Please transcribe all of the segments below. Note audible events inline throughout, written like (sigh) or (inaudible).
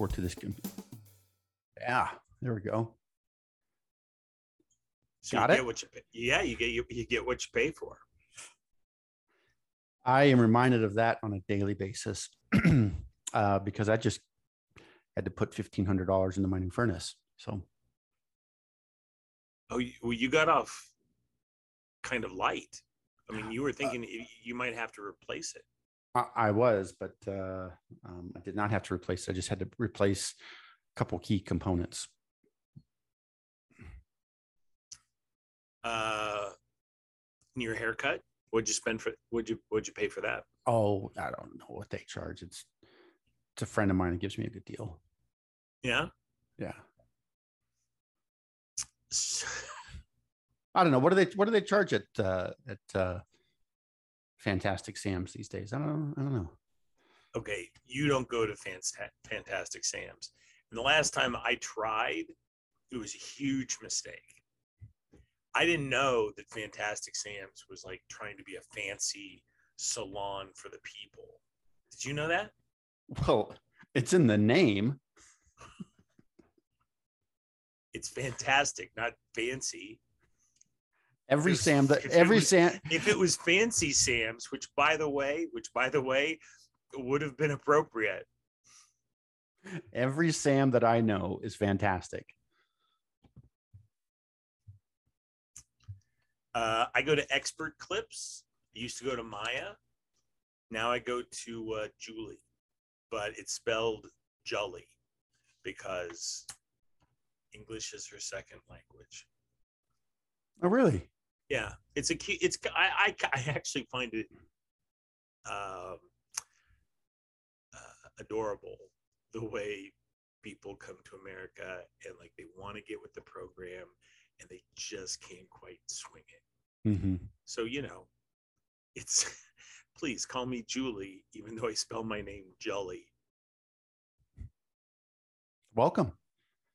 Record to this. Yeah, there we go. So Got you it? get what you. Yeah, you get you, you get what you pay for. I am reminded of that on a daily basis (clears throat) uh, because I just had to put fifteen hundred dollars into my new furnace. So Oh, you, well, you got off kind of light. I mean, you were thinking you- you might have to replace it. I, was, but uh, um, I did not have to replace. I just had to replace a couple key components. Uh, your haircut. What'd you spend for? Would you Would you pay for that? Oh, I don't know what they charge. It's it's a friend of mine that gives me a good deal. Yeah. Yeah, I don't know what do they what do they charge at uh, at uh, Fantastic Sam's these days? I don't I don't know. okay, you don't go to Fantastic Sam's. And the last time I tried, it was a huge mistake. I didn't know that Fantastic Sam's was like trying to be a fancy salon for the people. Did you know that? Well, it's in the name. It's fantastic, not fancy. Every If- Sam that every was- Sam If it was fancy Sam's, which by the way, which by the way, would have been appropriate. every Sam that I know is fantastic. Uh, I go to Expert Clips. I used to go to Maya. Now I go to uh, Julie, but it's spelled Jolly because English is her second language. Oh, really? Yeah, it's a cute. It's I I, I actually find it um, uh, adorable the way people come to America and like they want to get with the program and they just can't quite swing it. hmm So, you know, it's (laughs) please call me Julie, even though I spell my name Jolly. Welcome.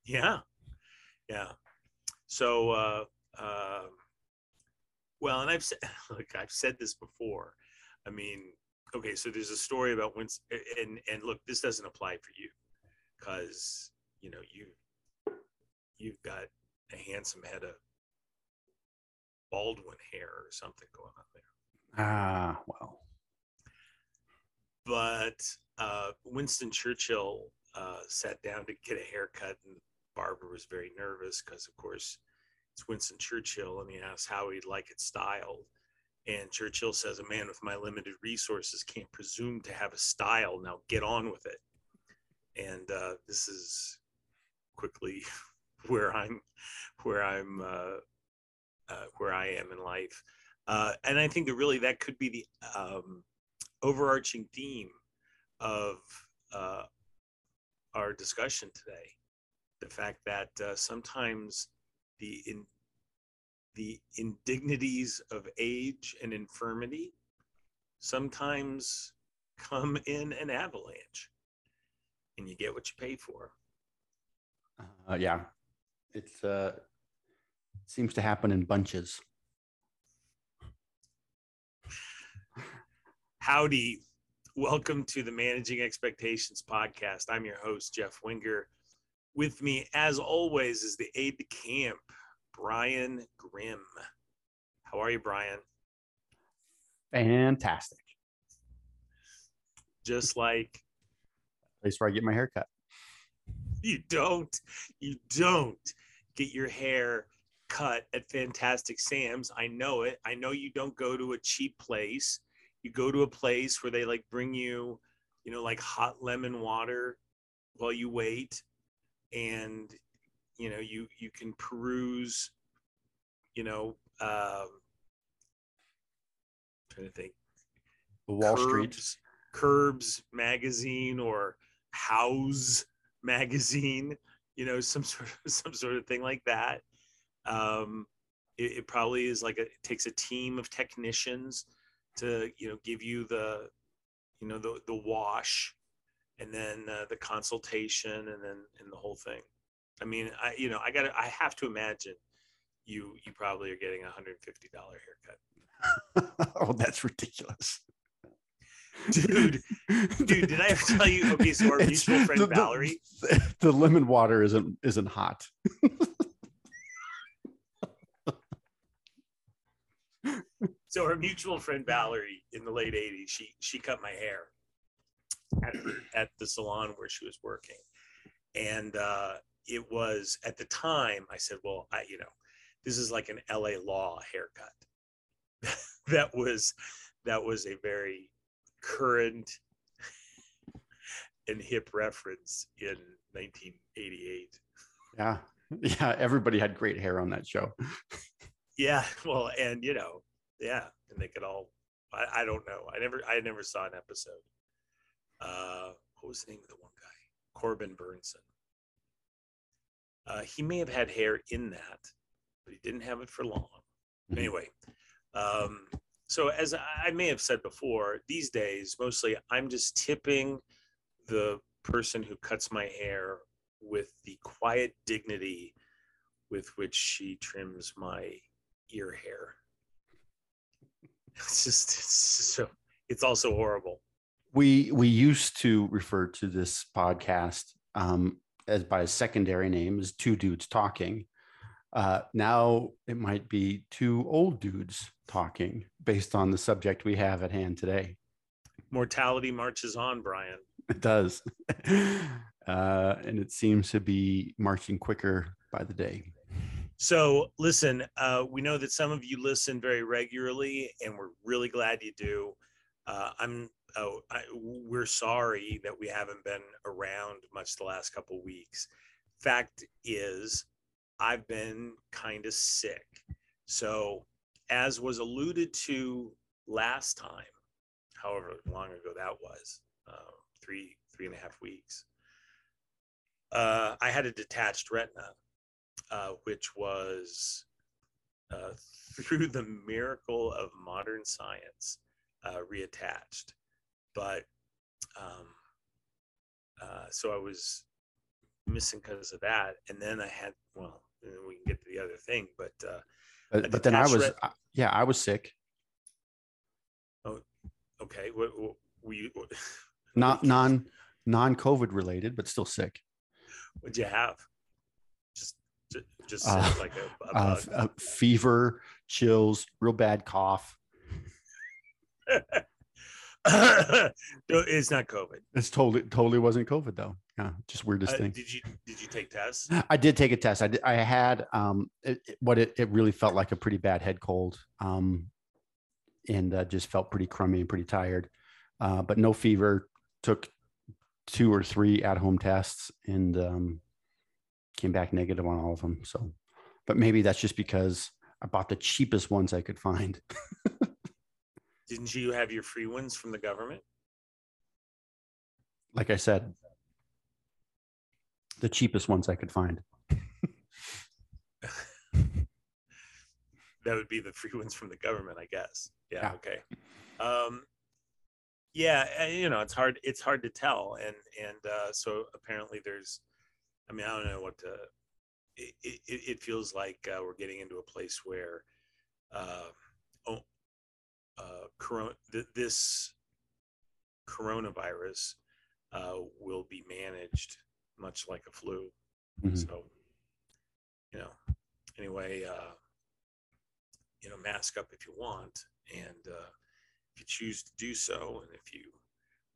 Yeah. Yeah. So, uh, um well, and I've said, (laughs) look, I've said this before. I mean, okay, so there's a story about when, and, and look, this doesn't apply for you because, you know, you, you've got a handsome head of Baldwin hair or something going on there. Ah, well. but uh, Winston Churchill uh, sat down to get a haircut, and Barbara was very nervous because, of course, it's Winston Churchill, and he asks how he'd like it styled. And Churchill says, "A man with my limited resources can't presume to have a style. Now get on with it." And uh, this is quickly (laughs) where I'm, where I'm, uh, uh, where I am in life. Uh, and I think that really that could be the um, overarching theme of uh, our discussion today the fact that uh, sometimes the in the indignities of age and infirmity sometimes come in an avalanche and you get what you pay for Uh, yeah. It's uh seems to happen in bunches. Howdy. Welcome to the Managing Expectations podcast. I'm your host, Jeff Wenger. With me, as always, is the aide de camp, Brian Grimm. How are you, Brian? Fantastic. Just like Place where I get my hair cut. you don't, you don't get your hair cut at Fantastic Sam's. I know it. I know you don't go to a cheap place. You go to a place where they like bring you, you know, like hot lemon water while you wait, and you know you you can peruse, you know, um, trying to think The Wall Street. Curbs, Curbs magazine or House magazine, you know, some sort of (laughs) some sort of thing like that. Um, it, it probably is like a, it takes a team of technicians to you know give you the you know the the wash and then uh, the consultation and then and the whole thing. I mean, I you know I got I have to imagine you you probably are getting a hundred fifty dollar haircut. (laughs) oh, that's ridiculous. (laughs) Dude, dude, did I ever tell you? Okay, so our It's- mutual friend the- the- Valerie. (laughs) the lemon water isn't isn't hot. So our mutual friend Valerie in the late '80s, she she cut my hair at, at the salon where she was working, and uh, it was at the time I said, "Well, I you know, this is like an LA law haircut." (laughs) that was that was a very current and hip reference in 1988. Yeah, yeah. Everybody had great hair on that show. Yeah, well, and you know, yeah, and they could all. I, I don't know. I never, I never saw an episode. Uh, what was the name of the one guy? Corbin Bernsen. Uh, he may have had hair in that, but he didn't have it for long. Mhm. Anyway, um, so as I I may have said before, these days mostly I'm just tipping the person who cuts my hair with the quiet dignity with which she trims my ear hair. (laughs) It's just it's just so it's also horrible. We we used to refer to this podcast um, as by a secondary name as two dudes talking. Uh, now it might be two old dudes talking based on the subject we have at hand today. Mortality marches on, Brian. It does. (laughs) uh, and it seems to be marching quicker by the day. So, listen, uh, we know that some of you listen very regularly, and we're really glad you do. Uh, I'm, oh, I, we're sorry that we haven't been around much the last couple weeks. Fact is, I've been kind of sick. So, as was alluded to last time, however long ago that was, uh, three three and a half weeks. Uh, I had a detached retina uh, which was uh, (laughs) through the miracle of modern science uh, reattached. But um, uh, so I was missing because of that. And then I had, well, and then we can get to the other thing, but uh, But, but then I was, I- yeah, I was sick. Oh, okay, what, what were you, what, (laughs) Not non non COVID related, but still sick. what'd you have? Just, just Uh, like a, a Uh, bug. uh, fever, chills, real bad cough. (laughs) (coughs) It's not COVID. It's totally totally wasn't COVID though. Yeah, just weirdest Uh, thing. did you did you take tests? I did take a test. I did, I had um it, it- what it, it really felt like a pretty bad head cold. Um and uh, just felt pretty crummy and pretty tired. Uh, but no fever. Took two or three at home tests and um came back negative on all of them. So but maybe that's just because I bought the cheapest ones I could find. (laughs) Didn't you have your free ones from the government? Like I said, the cheapest ones I could find. That would be the free ones from the government, I guess. Yeah. Yeah. Okay. Um, yeah, you know, it's hard. It's hard to tell, and and uh, so apparently there's. I mean, I don't know what to. It it, it feels like uh, we're getting into a place where, uh, uh, corona, th- this coronavirus uh, will be managed much like a flu. Mhm. So, you know, anyway, uh, you know, mask up if you want, and uh, if you choose to do so, and if you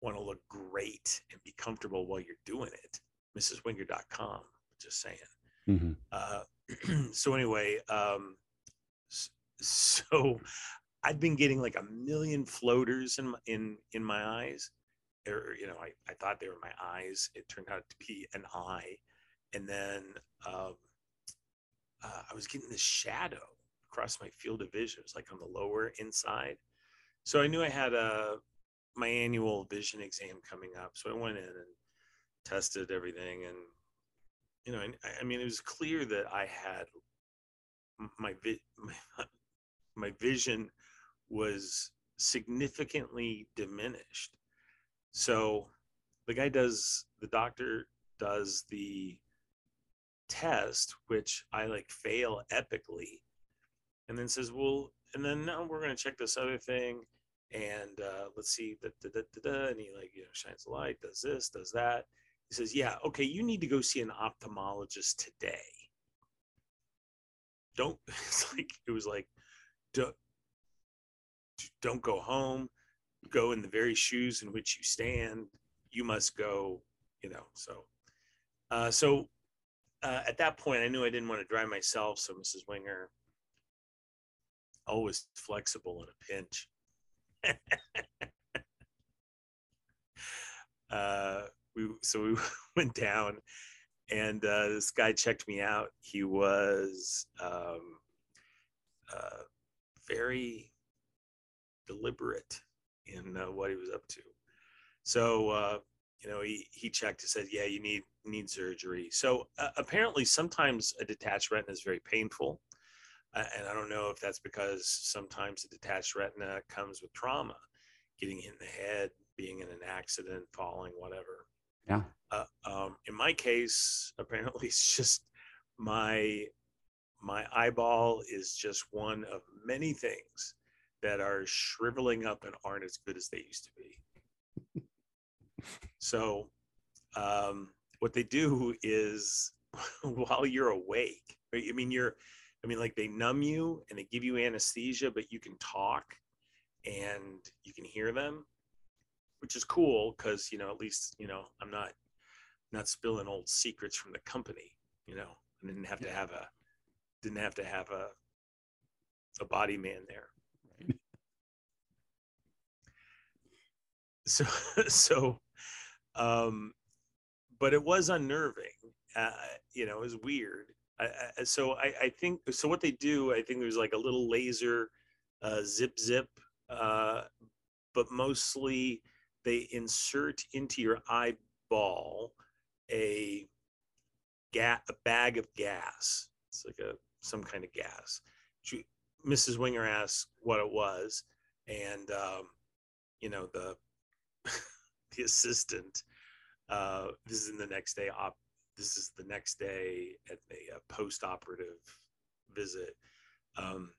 want to look great and be comfortable while you're doing it, MrsWenger.com. Just saying. Mhm. Uh, (clears throat) so anyway, um, so I've been getting like a million floaters in my, in in my eyes. Or you know, I, I thought they were my eyes. It turned out to be an eye, and then um, uh, I was getting this shadow across my field of vision. It was like on the lower inside. So I knew I had a my annual vision exam coming up. So I went in and tested everything, and you know, I- I mean, it was clear that I had my vi- (laughs) my, my vision was significantly diminished. So the guy does the doctor does the test, which I like fail epically, and then says, "Well, and then now we're going to check this other thing." and uh, let's see, da, da, da, da, da, and he like you know shines a light, does this, does that. He says, yeah, okay, you need to go see an ophthalmologist today. Don't. (laughs) It's like it was like, don't go home. Go in the very shoes in which you stand. You must go. You know. So, uh, so uh, at that point, I knew I didn't want to drive myself. So Mrs. Wenger, always flexible in a pinch. (laughs) uh, we so we (laughs) went down, and uh, this guy checked me out. He was um, uh, very deliberate in uh, what he was up to. So uh, you know, he he checked and said, "Yeah, you need need surgery." So uh, apparently, sometimes a detached retina is very painful, uh, and I don't know if that's because sometimes a detached retina comes with trauma, getting hit in the head, being in an accident, falling, whatever. Yeah. Uh, um, in my case, apparently, it's just my my eyeball is just one of many things that are shriveling up and aren't as good as they used to be. (laughs) so, um, what they do is (laughs) while you're awake, I mean, you're, I mean, like they numb you and they give you anesthesia, but you can talk and you can hear them, which is cool because, you know, at least, you know, I'm not, not spilling old secrets from the company, you know, I didn't have to have a, didn't have to have a, a body man there. So (laughs) so um but it was unnerving uh, you know it was weird. I, I, so I, I think so what they do i think there's like a little laser uh, zip zip uh, but mostly they insert into your eyeball a ga- a bag of gas. It's like a some kind of gas. She, mrs Wenger asked what it was and um, you know the (laughs) the assistant. Uh, this is in the next day op. This is the next day at a, a post-operative visit. Um,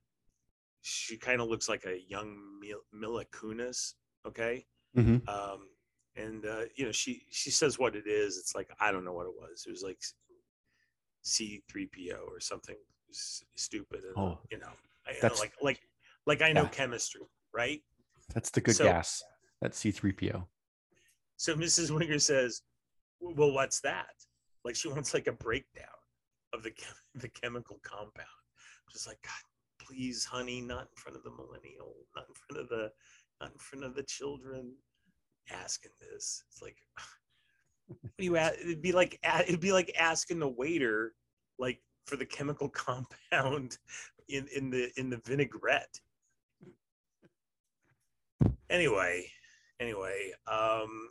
she kind of looks like a young Mil- Mila Kunis. Okay. Mhm. Um, and uh, you know, she she says what it is. It's like I don't know what it was. It was like C3PO or something s- stupid. And, Oh, you know, I, like like like I know yeah. chemistry, right? That's the good So- gas. That's C3PO. So Mrs. Wenger says, "Well, what's that?" Like she wants like a breakdown of the chem- (laughs) the chemical compound. I'm Just like God, please, honey, not in front of the millennial, not in front of the, not in front of the children. Asking this, it's like, (laughs) what do you? a- It'd be like it'd be like asking the waiter, like for the chemical (laughs) compound in in the in the vinaigrette. Anyway, anyway, um,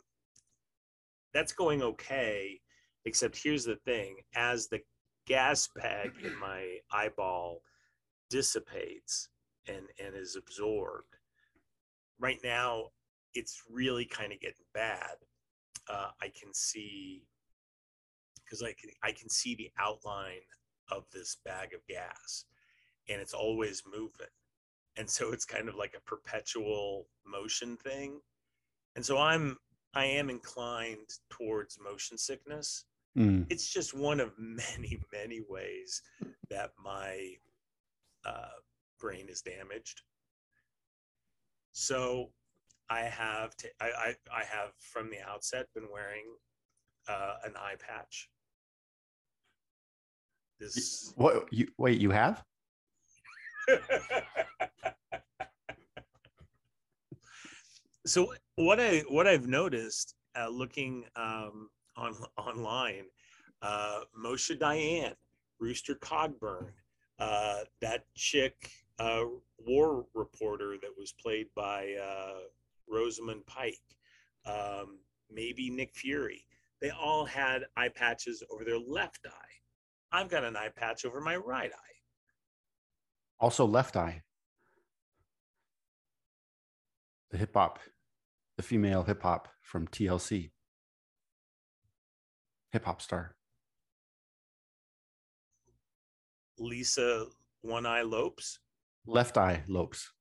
that's going okay. Except here's the thing: as the gas bag in my eyeball dissipates and and is absorbed, right now it's really kind of getting bad. Uh, I can see because I can I can see the outline of this bag of gas, and it's always moving, and so it's kind of like a perpetual motion thing, and so I'm I am inclined towards motion sickness. Mm. It's just one of many (laughs) many ways that my uh, brain is damaged. So I have t- I, I I have from the outset been wearing uh, an eye patch. This What you wait, you have? (laughs) so what I what I've noticed uh, looking um, on online, uh, Moshe Dayan, Rooster Cogburn, uh, that chick uh, war reporter that was played by uh, Rosamund Pike, um, maybe Nick Fury. They all had eye patches over their left eye. I've got an eye patch over my right eye. Also left eye. The hip hop, the female hip hop from TLC. Hip hop star. Lisa One Eye Lopes. Left eye lopes.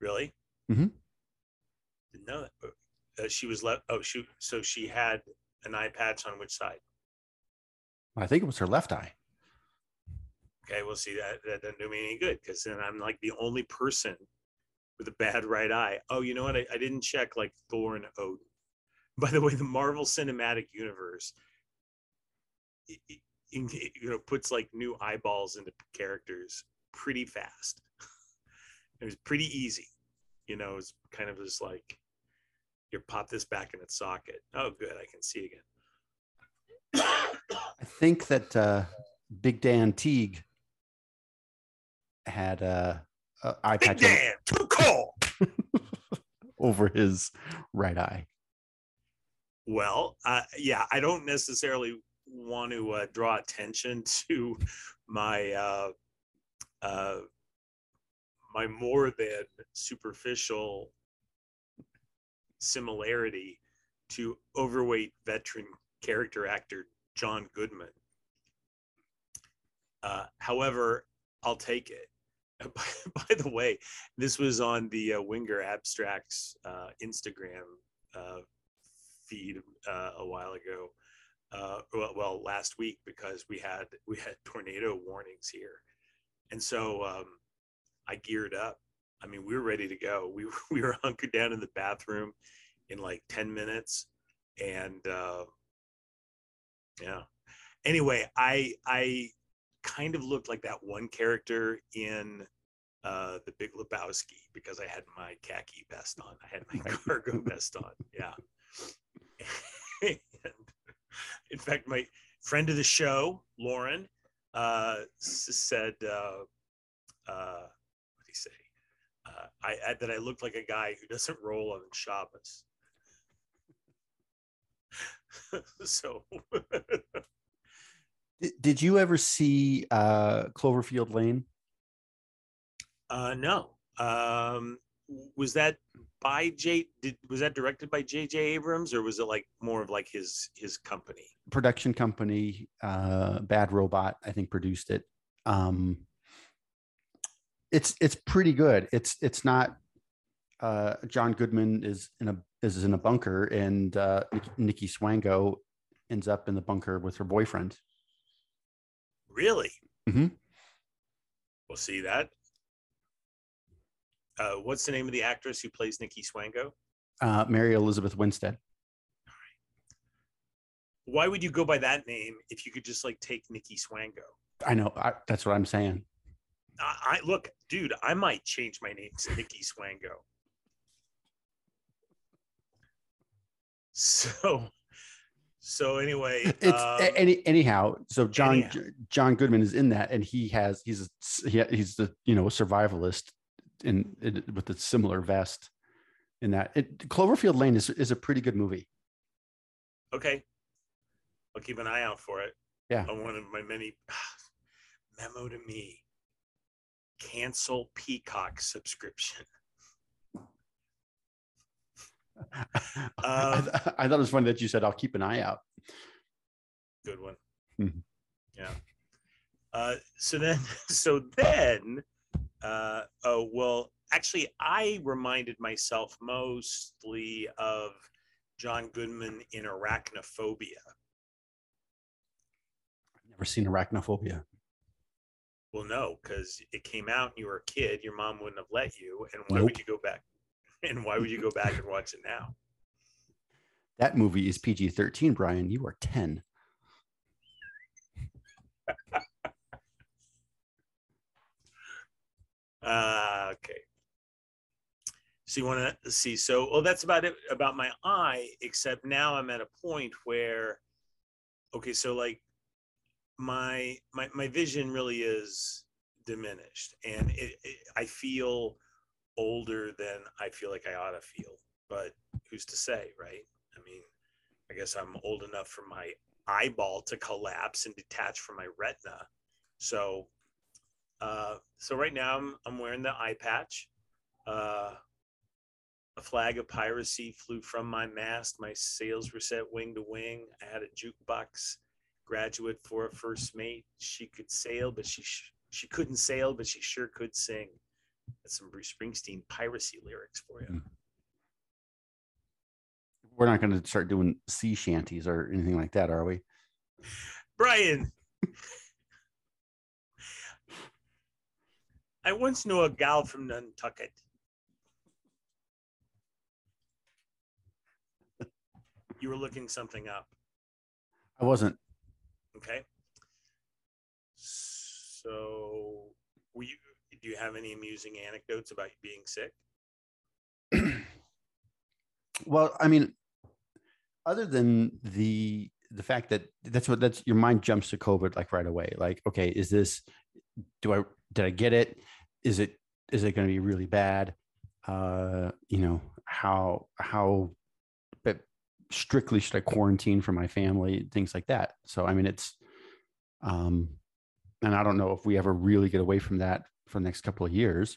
Really? Mm-hmm. Didn't know that. Uh, she was left. Oh, she. So she had an eye patch on which side? I think it was her left eye. Okay, we'll see that. That doesn't do me any good because then I'm like the only person with a bad right eye. Oh, you know what? I, I didn't check like Thor and Odin. (laughs) By the way, the Marvel Cinematic Universe, it, it, it, you know, puts like new eyeballs into characters pretty fast. (laughs) it was pretty easy. You know, it's kind of just like you pop this back in its socket. Oh, good, I can see again. I think that uh, Big Dan Teague had uh, eye Big patch Dan, too cold. (laughs) over his right eye. Well, uh, yeah, I don't necessarily want to uh, draw attention (laughs) to my uh, uh, my more than superficial similarity to overweight veteran character actor John Goodman. Uh, however, I'll take it. (laughs) By, by the way, this was on the uh, Wenger Abstracts uh, Instagram uh, feed uh, a while ago. Uh, well, well, last week because we had we had (laughs) tornado warnings here, and so um, I geared up. I mean, we were ready to go. We were, (laughs) we were hunkered down in the bathroom in like ten minutes, and uh, yeah. Anyway, I I kind of looked like that one character in uh, the Big Lebowski because I had my khaki vest on. I had my (laughs) cargo vest on. Yeah. (laughs) and in fact, my friend of the show, Lauren, uh, said, uh, uh, what did he say? Uh, I, I that I looked like a guy who doesn't roll on Shabbos. (laughs) so Did, you ever see uh, Cloverfield Lane? Uh, no. Um, was that by J? Did was that directed by J.J. Abrams, or was it like more of like his his company? Production company, uh, Bad Robot, I think produced it. Um, it's it's pretty good. It's it's not. Uh, John Goodman is in a is in a bunker, and uh, Nikki Swango ends up in the bunker with her boyfriend. Really? Mhm. We'll see that. Uh, what's the name of the actress who plays Nikki Swango? Uh, Mary Elizabeth Winstead. Why would you go by that name if you could just like take Nikki Swango? I know. I, that's what I'm saying. I, I look, dude. I might change my name to Nikki Swango. (laughs) So, so anyway, It's um, any anyhow. So John anyhow. John Goodman is in that, and he has he's a, he, he's the you know survivalist in, in with a similar vest. In that, it, Cloverfield Lane is is a pretty good movie. Okay. I'll keep an eye out for it. Yeah. On one of my many (sighs) memo to me. Cancel Peacock subscription. (laughs) I, Um, th- I thought it was funny that you said I'll keep an eye out. Good one. Mhm. Yeah. Uh, so then, (laughs) so then, uh, oh well, actually, I reminded myself mostly of John Goodman in Arachnophobia. I've never seen Arachnophobia. Well, no, because it came out and you were a kid. Your mom wouldn't have let you, and why Nope. would you go back? And why would you go back and watch it now? (laughs) That movie is PG thirteen. Brian, you are ten. Uh, (laughs) okay. So you want to see? So, well, that's about it about my eye. Except now I'm at a point where, okay, so like my my my vision really is diminished, and it, it I feel older than I feel like I ought to feel. But who's to say, right? I mean, I guess I'm old enough for my eyeball to collapse and detach from my retina. So uh, so right now I'm, I'm wearing the eye patch. Uh, a flag of piracy flew from my mast. My sails were set wing to wing. I had a jukebox graduate for a first mate. She could sail, but she sh- she couldn't sail, but she sure could sing. That's some Bruce Springsteen piracy lyrics for you. Mm. We're not going to start doing sea shanties or anything like that, are we? Brian, (laughs) I once knew a gal from Nantucket. You were looking something up. I wasn't. Okay. So, do you have any amusing anecdotes about you being sick? (clears throat) well, I mean, other than the the fact that that's what that's your mind jumps to COVID like right away. Like, okay, is this? Do I did I get it? Is it is it going to be really bad? Uh, you know how how but strictly should I quarantine for my family? Things like that. So I mean, it's um, and I don't know if we ever really get away from that for the next couple of years,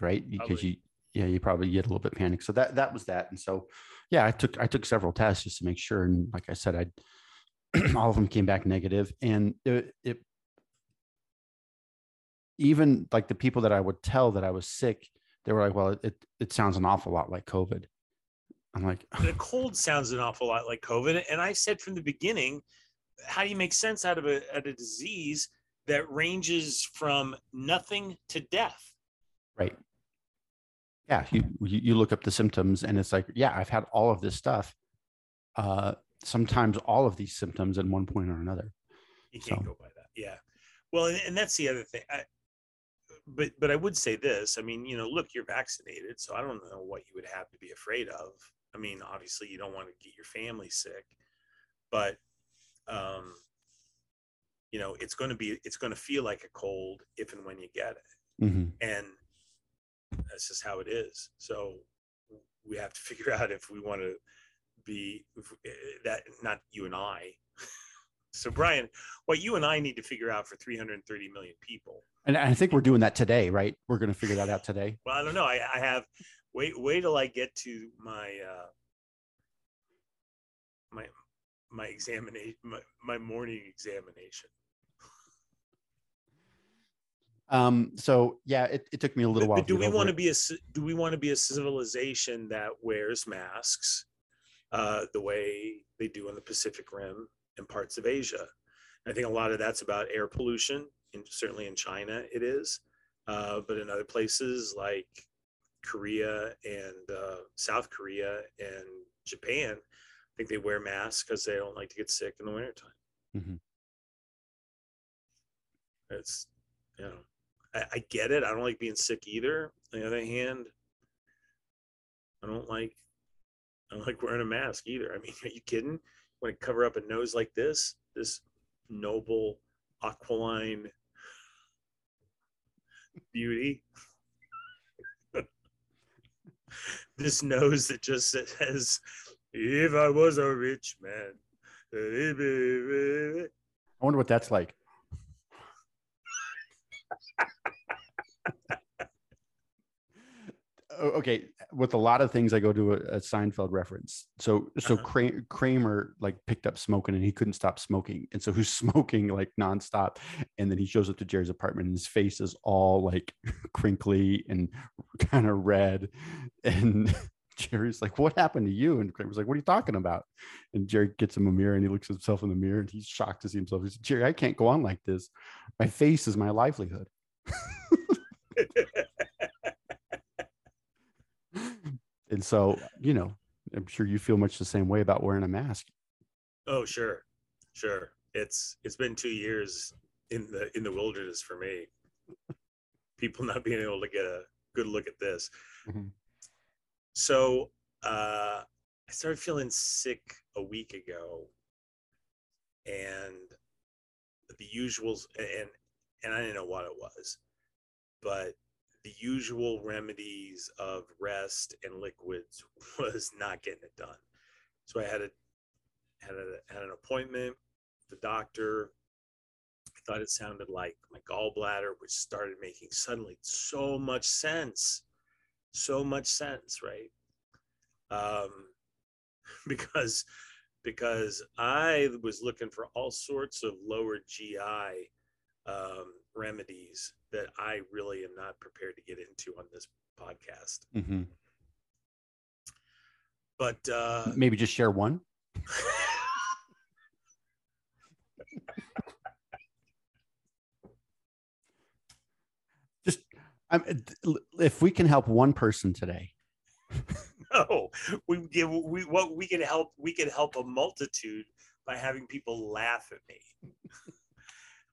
right? Because Probably. you yeah you probably get a little bit panicked. So that that was that, and so yeah, I took I took several tests just to make sure, and like I said, I (clears throat) all of them came back negative, and it, it even like the people that I would tell that I was sick, they were like, "Well, it it sounds an awful lot like COVID." I'm like, the (laughs) cold sounds an awful lot like COVID. And I said from the beginning, how do you make sense out of a, out of a disease that ranges from nothing to death? right. Yeah, you you look up the symptoms, and it's like, yeah, I've had all of this stuff. Uh, sometimes all of these symptoms at one point or another. You can't So- go by that. Yeah. Well, and, and that's the other thing. I, but but I would say this. I mean, you know, look, you're vaccinated, so I don't know what you would have to be afraid of. I mean, obviously, you don't want to get your family sick, but um, you know, it's going to be it's going to feel like a cold if and when you get it, hmm and that's just how it is. So we have to (laughs) figure out if we want to be if- eh, that not you and I. (laughs) so Brian, what you and I need to figure out for 330 million people. And I think we're doing that today, right? We're going to figure that out today. Well, I don't know. I, I have wait wait till I get to my uh my my examination my, my morning examination. Um, so yeah, it, it took me a little But- while. but do we want to be a do we want to be a civilization that wears masks uh, the way they do in the Pacific Rim and parts of Asia? I think a lot of that's about air pollution, and certainly in China it is, uh, but in other places like Korea and uh, South Korea and Japan, I think they wear masks because they don't like to get sick in the wintertime. Mhm. It's you know, I, I get it. I don't like being sick either. On the other hand, I don't like I don't like wearing a mask either. I mean, (laughs) are you kidding? Want to cover up a nose like this? This noble aquiline beauty. (laughs) this nose that just says, "If I was a rich man." (laughs) I wonder what that's like. Okay, with a lot of things, I go to a, a Seinfeld reference. So, so Uh-huh. Kramer like picked up smoking, and he couldn't stop smoking, and so who's (laughs) smoking like nonstop, and then he shows up to Jerry's apartment, and his face is all like (laughs) crinkly and (laughs) kind of red, and Jerry's like, "What happened to you?" And Kramer's like, "What are you talking about?" And Jerry gets him a mirror, and he looks at himself in the mirror, and he's shocked to see himself. He says, "Jerry, I can't go on like this. My face is my livelihood." (laughs) And so, you know, I'm sure you feel much the same way about wearing a mask. Oh, sure, sure. It's it's been two years in the in the wilderness for me. People not being able to get a good look at this. Mhm. So uh, I started feeling sick a week ago, and the usuals and and I didn't know what it was, but the usual remedies of rest and liquids (laughs) was not getting it done. So I had a had a had an appointment the doctor. Thought it sounded like my gallbladder, which started making suddenly so much sense, so much sense, right? Um, (laughs) because because I was looking for all sorts of lower GI um, remedies that I really am not prepared to get into on this podcast. Mhm. But uh, Maybe just share one. (laughs) Just I'm, if we can help one person today, (laughs) no, we give we what we can help we can help a multitude by having people laugh at me.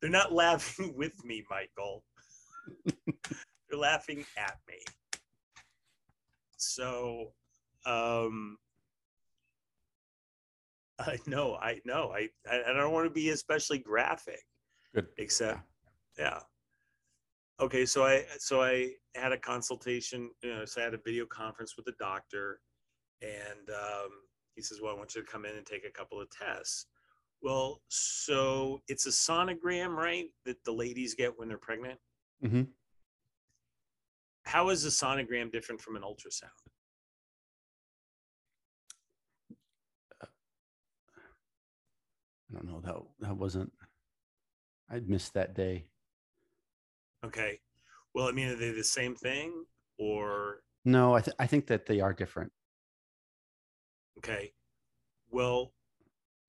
They're not laughing (laughs) with me, Michael. They're laughing at me. So um I know, I know. I I, I don't want to be especially graphic. Good. Except yeah. Okay, so I so I had a consultation, you know, so I had a video conference with the doctor and um, he says, Well, I want you to come in and take a couple of tests. Well, so it's a sonogram, right? That the ladies get when they're pregnant. Mhm. How is a sonogram different from an ultrasound? I don't know that that wasn't. I missed that day. Okay. Well, I mean, are they the same thing or No, I th- I think that they are different. okay? Well,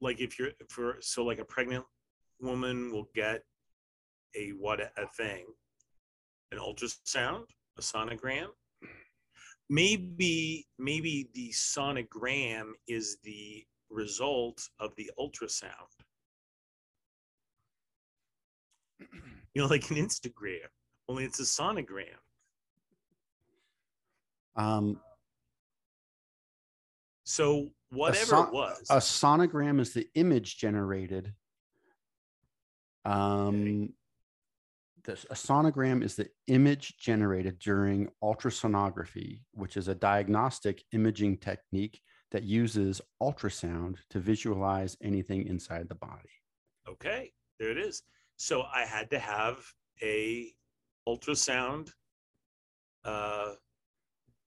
like if you're for so like a pregnant woman will get a what a thing, an ultrasound, a sonogram. Maybe maybe the sonogram is the result of the ultrasound. You know, like an Instagram, only it's a sonogram. Um, So whatever son- it was, a sonogram is the image generated. Um, the, a sonogram is the image generated during ultrasonography, which is a diagnostic imaging technique that uses ultrasound to visualize anything inside the body. okay, there it is. So I had to have a ultrasound uh,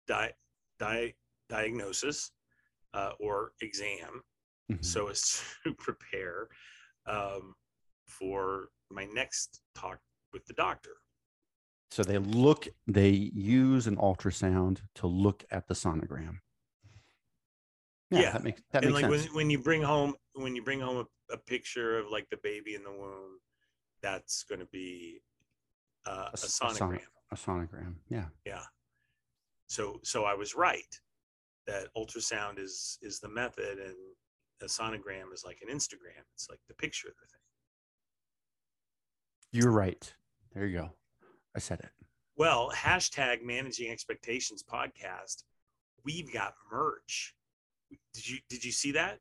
di- di- diagnosis uh, or exam Mhm. so as (laughs) to prepare um, for my next talk with the doctor. So they look, they use an ultrasound to look at the sonogram. Yeah, Yeah, that makes that and makes like sense. when, when you bring home when you bring home a, a picture of like the baby in the womb, that's going to be uh, a, a sono- sonogram. a sonogram. Yeah. Yeah. So so I was right that ultrasound is is the method and a sonogram is like an Instagram. It's like the picture of the thing. You're right. There you go. I said it. Well, hashtag managing expectations podcast. We've got merch. Did you did you see that?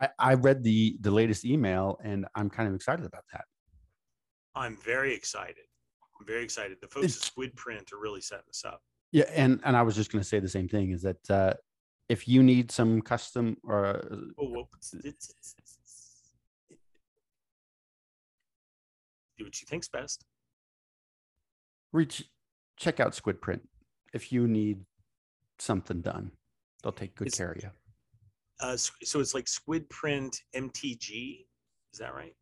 I, I read the the latest email and I'm kind of excited about that. I'm very excited. I'm very excited. The folks at Squid Print are really setting us up. Yeah, and and I was just going to say the same thing is that uh, if you need some custom or uh, Oh, do what you think's best. reach check out Squid Print if you need something done. They'll take good It's- care of you. Uh, so it's like Squid Print MTG. Is that right?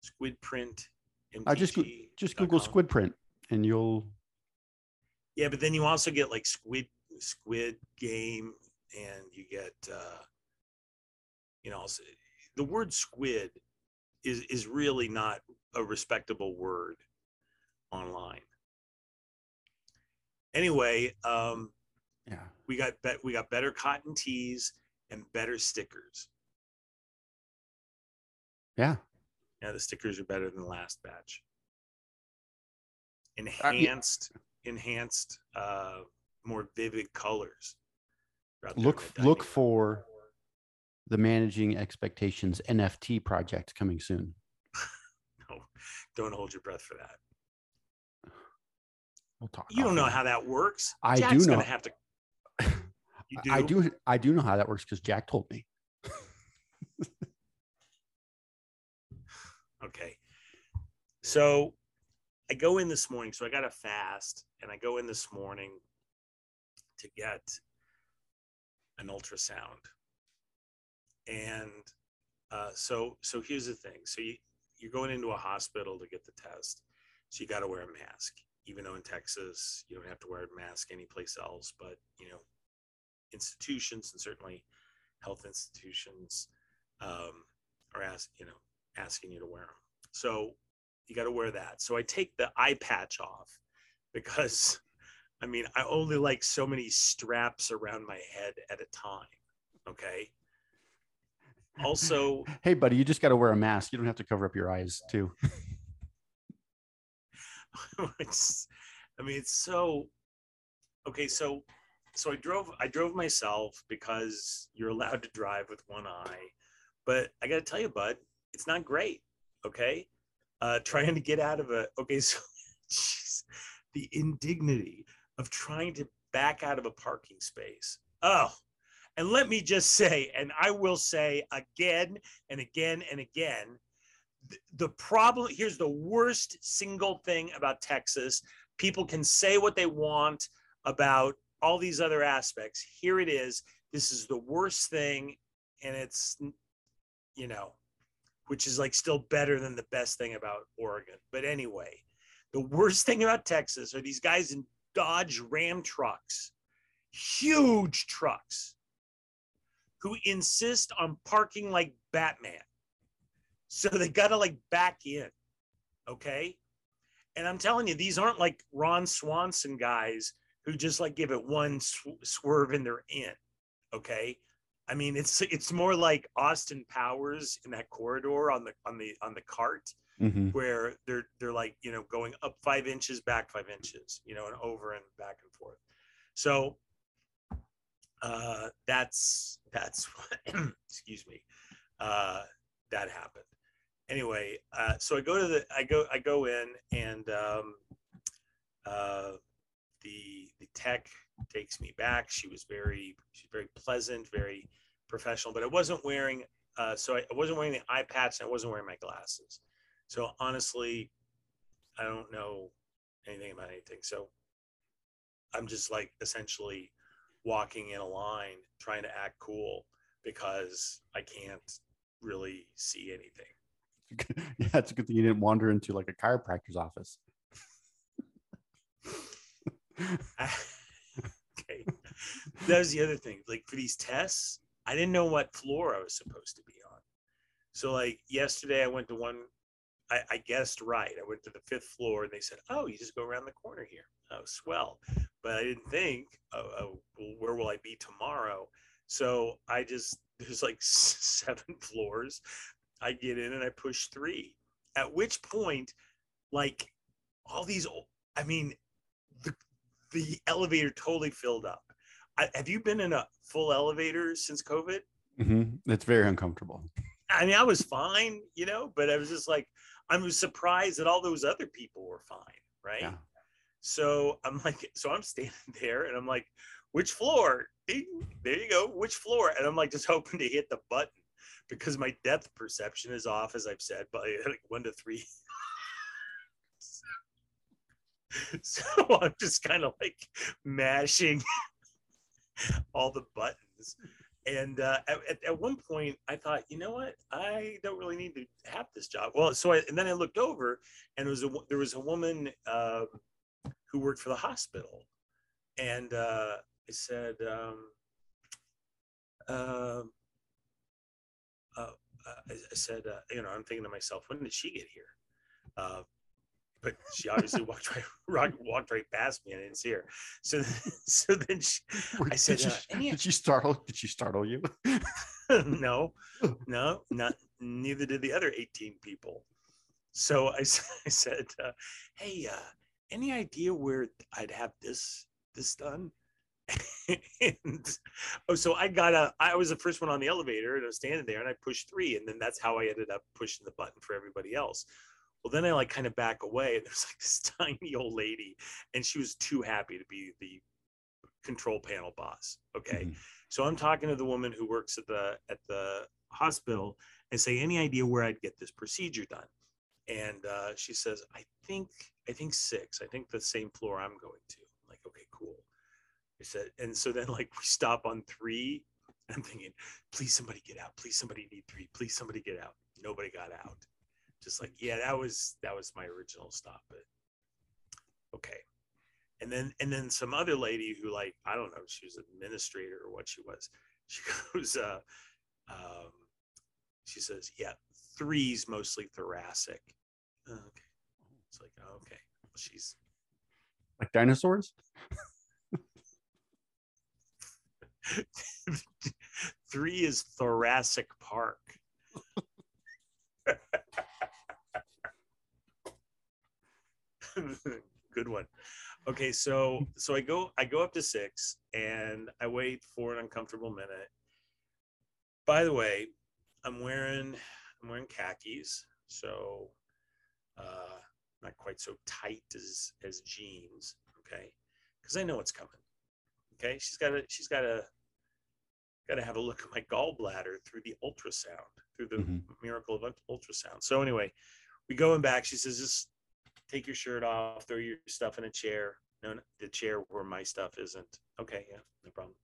Squid Print MTG. I just Just Google Squid Print and you'll Yeah, but then you also get like Squid Squid Game, and you get uh, you know also- the word squid is is really not a respectable word online. Anyway, um, yeah. we got bet we got better cotton tees and better stickers. Yeah. Yeah, the stickers are better than the last batch. Uh, Enhanced, uh, more vivid colors. are out there Look look for the managing expectations NFT project coming soon. (laughs) No, don't hold your breath for that. We'll talk. You don't know offline. how that works. I do know. Gonna have to. (laughs) Do. I do I do know how that works because Jack told me. (laughs) Okay. So I go in this morning. So I got a fast, and I go in this morning to get an ultrasound. And uh, so, so here's the thing. So you you're going into a hospital to get the test, so you got to wear a mask. Even though in Texas you don't have to wear a mask anyplace else, but you know, institutions and certainly health institutions um, are ask you know asking you to wear them. So you got to wear that. So I take the eye patch off because I mean, I only like so many straps around my head at a time. Okay. Also, (laughs) hey, buddy, you just got to wear a mask. You don't have to cover up your eyes, too. (laughs) it's, I mean, it's so okay. So, so I drove, I drove myself because you're allowed to drive with one eye, but I got to tell you, bud, it's not great. Okay. Uh, trying to get out of a, okay. (laughs) So, geez, the indignity of trying to back out of a parking space. Oh, and let me just say, and I will say again and again and again, the problem here's the worst single thing about Texas. People can say what they want about all these other aspects. Here it is. This is the worst thing. And it's, you know, which is like still better than the best thing about Oregon. But anyway, the worst thing about Texas are these guys in Dodge Ram trucks, huge trucks, who insist on parking like Batman. So they got to like back in. Okay. And I'm telling you, these aren't like Ron Swanson guys who just like give it one sw- swerve and they're in. Okay. I mean, it's it's more like Austin Powers in that corridor on the on the on the cart mm-hmm. where they're they're like you know going up five inches, back five inches, you know, and over and back and forth. So uh, that's that's what, (clears throat) excuse me, uh, that happened. Anyway, uh, so I go to the I go I go in and um, uh, the the tech takes me back. She was very she's very pleasant, very professional, but I wasn't wearing uh, so I, wasn't wearing the eye patch and I wasn't wearing my glasses. So honestly, I don't know anything about anything. So I'm just like essentially walking in a line trying to act cool because I can't really see anything. (laughs) yeah, it's a good thing you didn't wander into like a chiropractor's office. (laughs) okay. That was the other thing. Like for these tests, I didn't know what floor I was supposed to be on. So like yesterday I went to one I, I, guessed right. I went to the fifth floor and they said, "Oh, you just go around the corner here." Oh, swell! But I didn't think, "Oh, oh well, where will I be tomorrow?" So I just there's like (laughs) seven floors. I get in and I push three. At which point, like all these, I mean, the elevator totally filled up. I, have you been in a full elevator since COVID? Mm-hmm. It's very uncomfortable. I mean, I was fine, you know, but I was just like, I was surprised that all those other people were fine, right? Yeah. So I'm like, so I'm standing (laughs) there and I'm like, which floor? Ding, there you go, which floor? And I'm like just (laughs) hoping to hit the button because my depth perception is off, as I've said, by (laughs) like one to three. (laughs) so I'm just kind of like mashing (laughs) all the buttons. And uh, at, at one point i thought you know what? I don't really need to have this job. Well so I, and then i looked over and was a, there was a woman uh, who worked for the hospital. And uh, i said um, um uh, I, I, said uh, you know i'm thinking to myself when did she get here? Uh, but she obviously walked (laughs) right walked right past me and I didn't see her. So (laughs) so then she, (laughs) I said, did, uh, she, did she startle? Did she startle you? no, no, not neither did the other 18 people. So I, I said, uh, hey, uh, any idea where I'd have this this done? and oh, so I got a. I was the first one on the elevator, and I was standing there, and I pushed three, and then that's how I ended up pushing the button for everybody else. Well, then I like kind of back away, and (laughs) there's like this tiny old lady, and she was too happy to be the control panel boss. Okay, mm-hmm. so I'm talking to the woman who works at the at the hospital and say, any idea where I'd get this procedure done? And uh, she says, I think I think six. I think the same floor I'm going to. I'm like, okay, cool. I said, and so then (laughs) like we stop on three. I'm thinking, please somebody get out. Please somebody need three. Please somebody get out. Nobody got out just like yeah that was that was my original stop but okay. And then and then some other lady who like i don't know she was an administrator or what she was. (laughs) She goes uh um she says yeah three's mostly thoracic. Oh, okay. It's like oh, okay. Well, she's Like dinosaurs? (laughs) three is thoracic park (laughs) (laughs) good one. Okay so so i go i go up to six and i wait for an uncomfortable minute. By the way i'm wearing i'm wearing khakis so uh not quite so tight as as jeans okay? Because i know it's coming okay? She's got to she's got to got to have a look at my gallbladder through the ultrasound through the Mhm. miracle of ultrasound. So anyway we go in back. She says just take your shirt off throw your stuff in a chair. No, no the chair where my stuff isn't. Okay yeah no problem.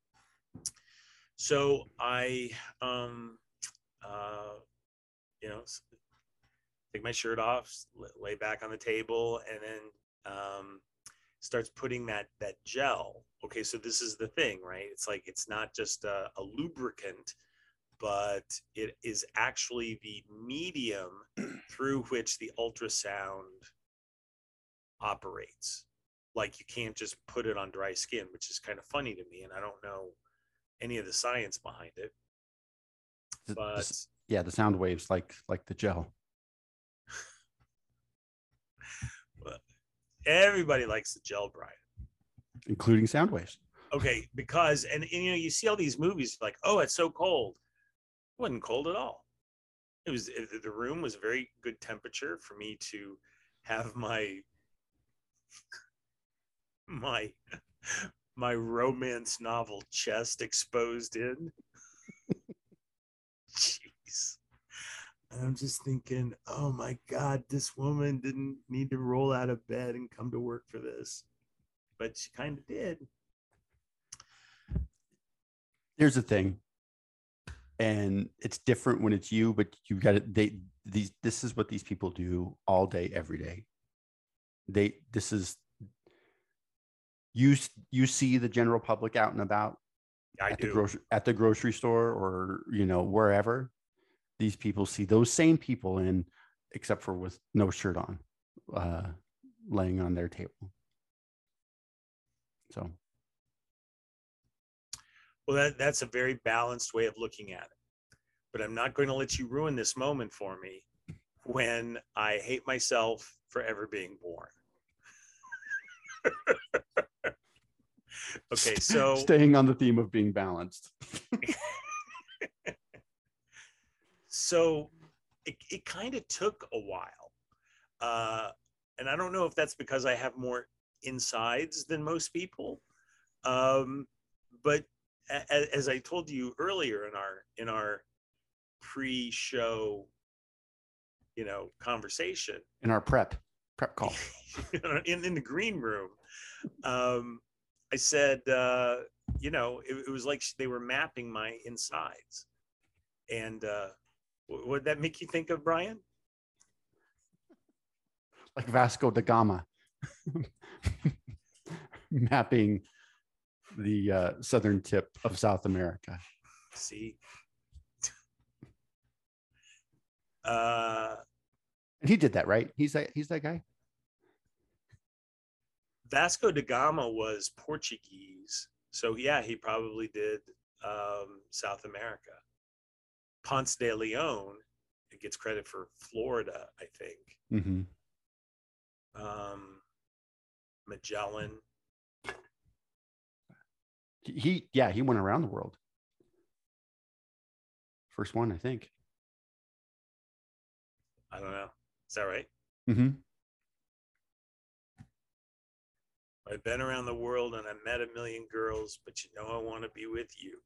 So i um uh you know take my shirt off lay back on the table and then um starts putting that that gel. Okay so this is the thing right? It's like it's not just a, a lubricant but it is actually the medium (clears throat) through which the ultrasound operates. Like you can't just put it on dry skin which is kind of funny to me and i don't know any of the science behind it. The- the but s- yeah, the sound waves like like the gel. everybody likes the gel brian. Including sound waves. okay because and, and you know you see all these movies like oh it's so cold. It wasn't cold at all. It was the room was a very good temperature for me to have my (laughs) my my romance novel chest exposed in. (laughs) Jeez. I'm just thinking oh my god this woman didn't need to roll out of bed and come to work for this. But she kind of did. Here's the thing, and it's different when it's you, but you got to they these this is what these people do all day, every day. They this is you you see the general public out and about i at the grocery at the grocery store or you know wherever these people see those same people in except for with no shirt on uh laying on their table so Well, that, that's a very balanced way of looking at it. But I'm not going to let you ruin this moment for me when I hate myself for ever being born. (laughs) okay, so staying on the theme of being balanced (laughs) so it, it kind of took a while. Uh, and I don't know if that's because I have more insides than most people. Um, but a, a- as I told you earlier in our in our pre-show, you know, conversation in our prep prep call. (laughs) In in the green room, um, I said, uh, you know, it, it was like they were mapping my insides, and uh, what would that make you think of, Brian? like vasco da gama. (laughs) Mapping the uh, southern tip of south america. See. Uh, and he did that right? He's that he's that guy Vasco da Gama was Portuguese, so yeah, he probably did um, South America. Ponce de Leon it gets credit for Florida, I think. hmm Um, Magellan, he yeah he went around the world first one i think I don't know. Is that right? hmm I've been around the world and I met a million girls, but you know I want to be with you.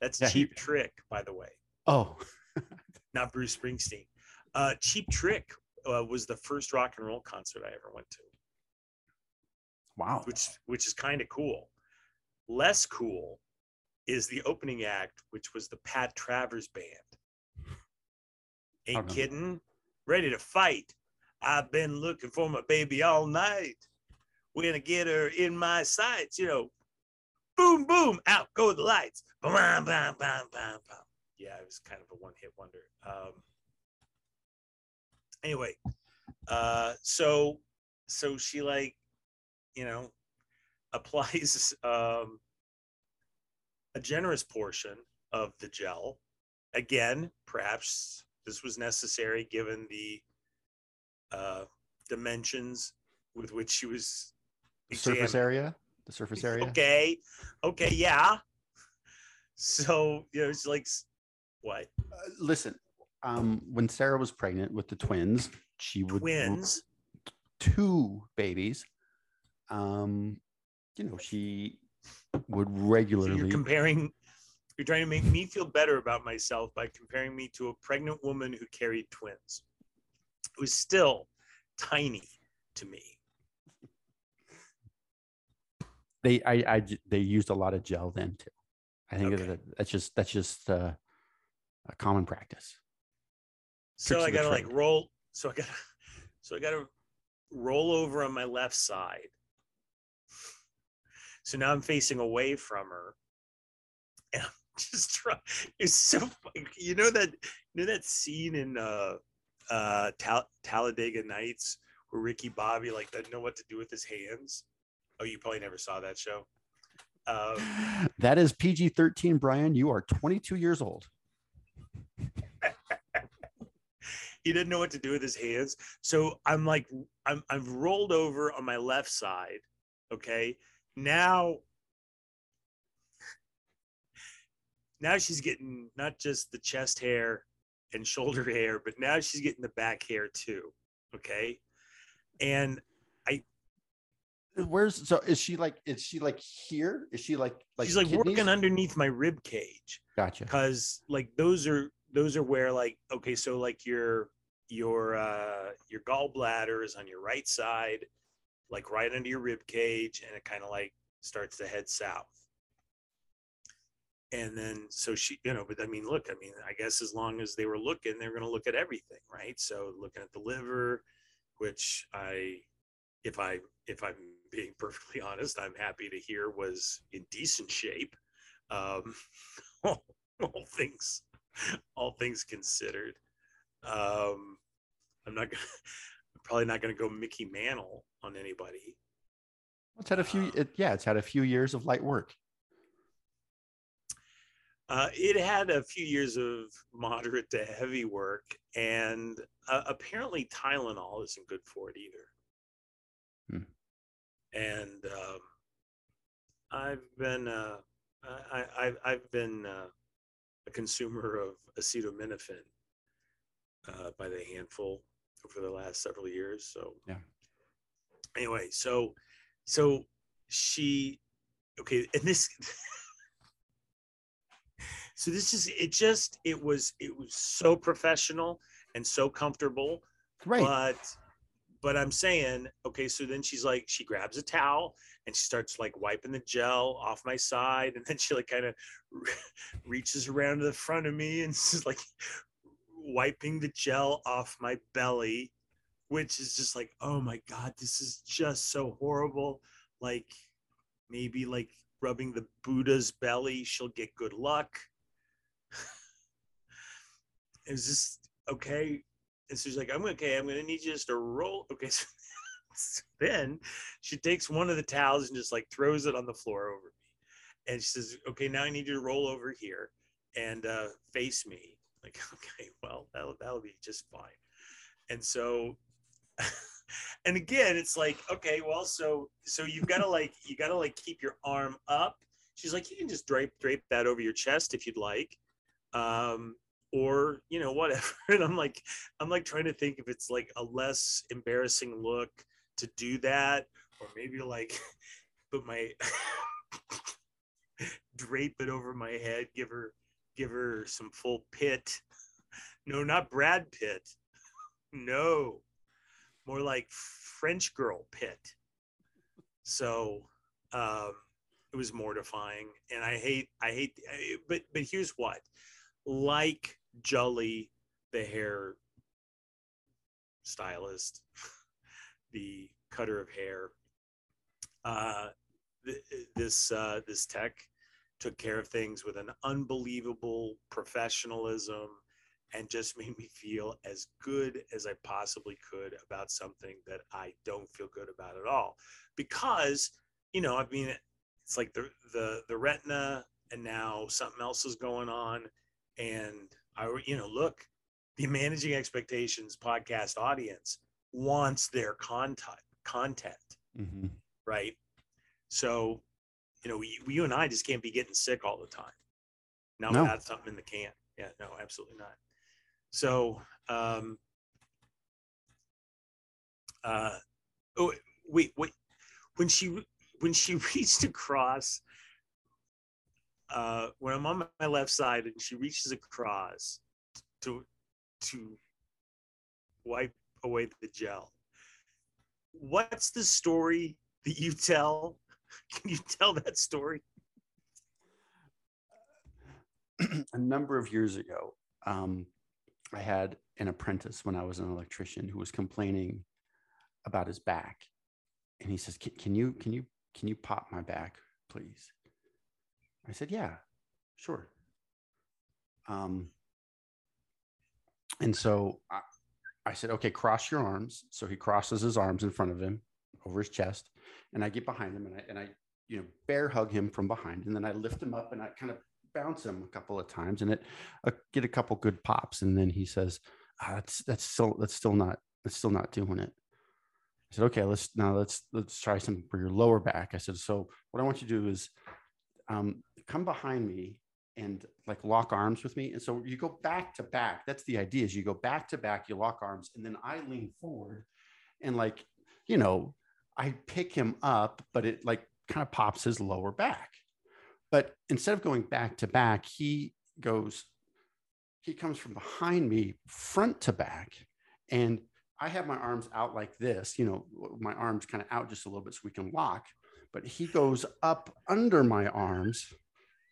That's Yeah, he- cheap trick, by the way. oh (laughs) not Bruce Springsteen. Uh, Cheap Trick uh, was the first rock and roll concert I ever went to, wow which which is kind of cool. Less cool is the opening act, which was the Pat Travers band. Ain't kidding. ready to fight. I've been looking for my baby all night. We're gonna get her in my sights, you know. Boom, boom, out go the lights. Bam, bam, bam, bam, bam. Yeah, it was kind of a one-hit wonder. Um, anyway, uh, so so she like, you know, (laughs) applies um, a generous portion of the gel. Again, perhaps this was necessary given the uh, dimensions with which she was The surface area. The surface area. Okay, okay, yeah. So you know, it's like what Uh, listen, um, when Sarah was pregnant with the twins, she would twins? two babies. Um, you know, she would So regularly. you're comparing. You're trying to make me feel better about myself by comparing me to a pregnant woman who carried twins. It was still tiny to me. They, I, I, j- they used a lot of gel then too. I think Okay. that that's just that's just uh, a common practice. So Tricks I gotta like roll. So I gotta. (laughs) So I gotta roll over on my left side. So now I'm facing away from her, (laughs) and I'm just trying. It's so funny. You know that you know that scene in uh, uh, Tal- Talladega Nights where Ricky Bobby like doesn't know what to do with his hands. Oh, you probably never saw that show. Um, (laughs) that is PG 13, Brian. You are 22 years old. (laughs) he didn't know what to do with his hands. So I'm like, I'm I've rolled over on my left side. Okay. Now, now she's getting not just the chest hair and shoulder hair, but now she's getting the back hair too. Okay. And Where's so is she like is she like here? Is she like like she's like kidneys? working underneath my rib cage. Gotcha. because like those are those are where like okay so like your your uh your gallbladder is on your right side like right under your rib cage and it kind of like starts to head south and then so she you know but i mean look i mean i guess as long as they were looking they're going to look at everything right so looking at the liver which i if i if i'm being perfectly (laughs) honest i'm happy to hear was in decent shape um (laughs) all, all things all things considered um i'm not gonna I'm (laughs) probably not gonna go mickey mantle on anybody It's had a few. It, yeah, it's had a few years of light work. uh, it had a few years of moderate to heavy work and uh, apparently tylenol isn't good for it either Hmm. And um, i've been uh, I, I, I've been uh, a consumer of acetaminophen uh, by the handful over the last several years. So Yeah. Anyway, so so she okay, and this. (laughs) so this is it. Just it was it was so professional and so comfortable Right. but but i'm saying okay so then she's like she grabs a towel and she starts like wiping the gel off my side and then she like kind of (laughs) reaches around to the front of me and (laughs) she's like wiping the gel off my belly which is just like oh my god this is just so horrible. Like maybe like rubbing the buddha's belly she'll get good luck. (laughs) It was just okay and she's like, I'm okay. I'm gonna need you just to roll. (laughs) Okay. So then she takes one of the towels and just like throws it on the floor over me. And she says, Okay, now I need you to roll over here and uh, face me. (laughs) Like, okay, well, that'll that'll be just fine. And so (laughs) and again, it's like, okay, well, so so you've got to like you got to like keep your arm up. She's like, you can just drape drape that over your chest if you'd like. Um, or you know whatever. (laughs) And i'm like i'm like trying to think if it's like a less embarrassing look to do that or maybe like (laughs) put my (laughs) drape it over my head give her give her some full pit. No not brad pitt. No. More like french girl pit. So um it was mortifying. And i hate i hate but but here's what. Like Jolly, the hair stylist, (laughs) the cutter of hair. Uh, th- this uh, this tech took care of things with an unbelievable professionalism and just made me feel as good as I possibly could about something that I don't feel good about at all. Because, you know, I mean, it's like the the the retina and now something else is going on and I you know, look, the managing expectations podcast audience wants their content content, Mhm. right? So, you know, we, you and I just can't be getting sick all the time. Now No. without something in the can. Yeah, no, absolutely not. So, um, uh, oh, wait, wait, when she, when she (laughs) reached across, uh, when I'm on my left side and she reaches across to, to wipe away the gel, what's the story that you tell? (laughs) Can you tell that story? (clears throat) a number of years ago, um, I had an apprentice when I was an electrician who was complaining about his back, and he says, "Can, can you can you can you pop my back, please?" I said, "Yeah, sure." Um, and so I, I said, "Okay, cross your arms." So he crosses his arms in front of him over his chest, and I get behind him and I and I you know bear hug him from behind, and then I lift him up and I kind of bounce him a couple of times and it uh, get a couple good pops and then he says ah, that's that's still that's still not that's still not doing it i said okay let's now let's let's try some for your lower back i said so what i want you to do is um, come behind me and like lock arms with me and so you go back to back that's the idea is you go back to back you lock arms and then i lean forward and like you know i pick him up but it like kind of pops his lower back but instead of going back to back, he goes, he comes from behind me, front to back. And I have my arms out like this, you know, my arms kind of out just a little bit so we can lock. But he goes up under my arms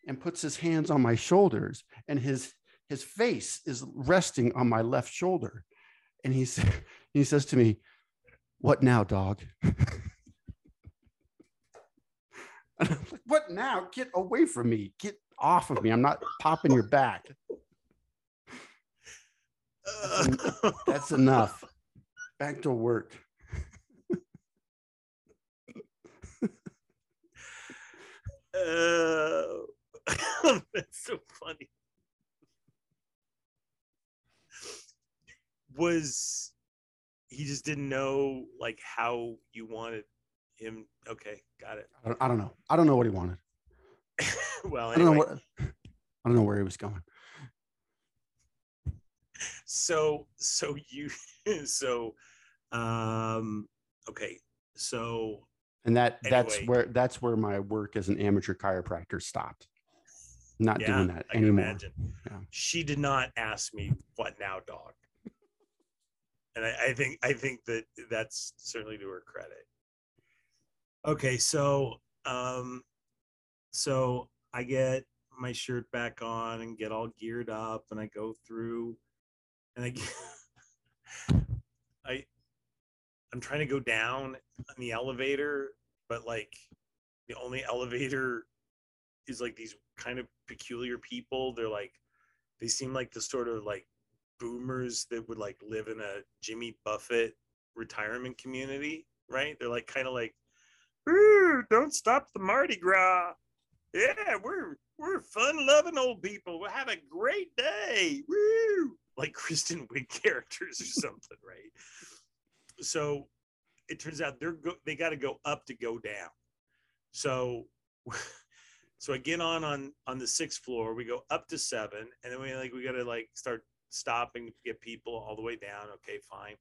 and puts his hands on my shoulders, and his his face is resting on my left shoulder. And he, (laughs) he says to me, What now, dog? (laughs) Like, what now? Get away from me. Get off of me. I'm not popping your back. (laughs) That's enough. Back to work. Uh, (laughs) that's so funny. Was he just didn't know like how you wanted him? Okay, got it. I don't, I don't know. I don't know what he wanted. (laughs) well, I don't know what (laughs) I don't know where he was going. so so you so um okay so And that that's where that's where my work as an amateur chiropractor stopped. Not yeah doing that I can anymore. imagine Yeah. she did not ask me what now dog and I, I think i think that that's certainly to her credit okay so um so i get my shirt back on and get all geared up and i go through and i get, (laughs) i i'm trying to go down on the elevator but like the only elevator is like these kind of peculiar people they're like they seem like the sort of like boomers that would like live in a Jimmy Buffett retirement community, right? They're like kind of like, don't stop the Mardi Gras. Yeah, we're we're fun loving old people. We'll have a great day. Woo! Like (laughs) Kristen Wiig characters or something, right? So it turns out they're go- they got to go up to go down. So (laughs) so I get on on on the sixth floor. We go up to seven, and then we like we gotta like start stopping to get people all the way down. Okay, fine.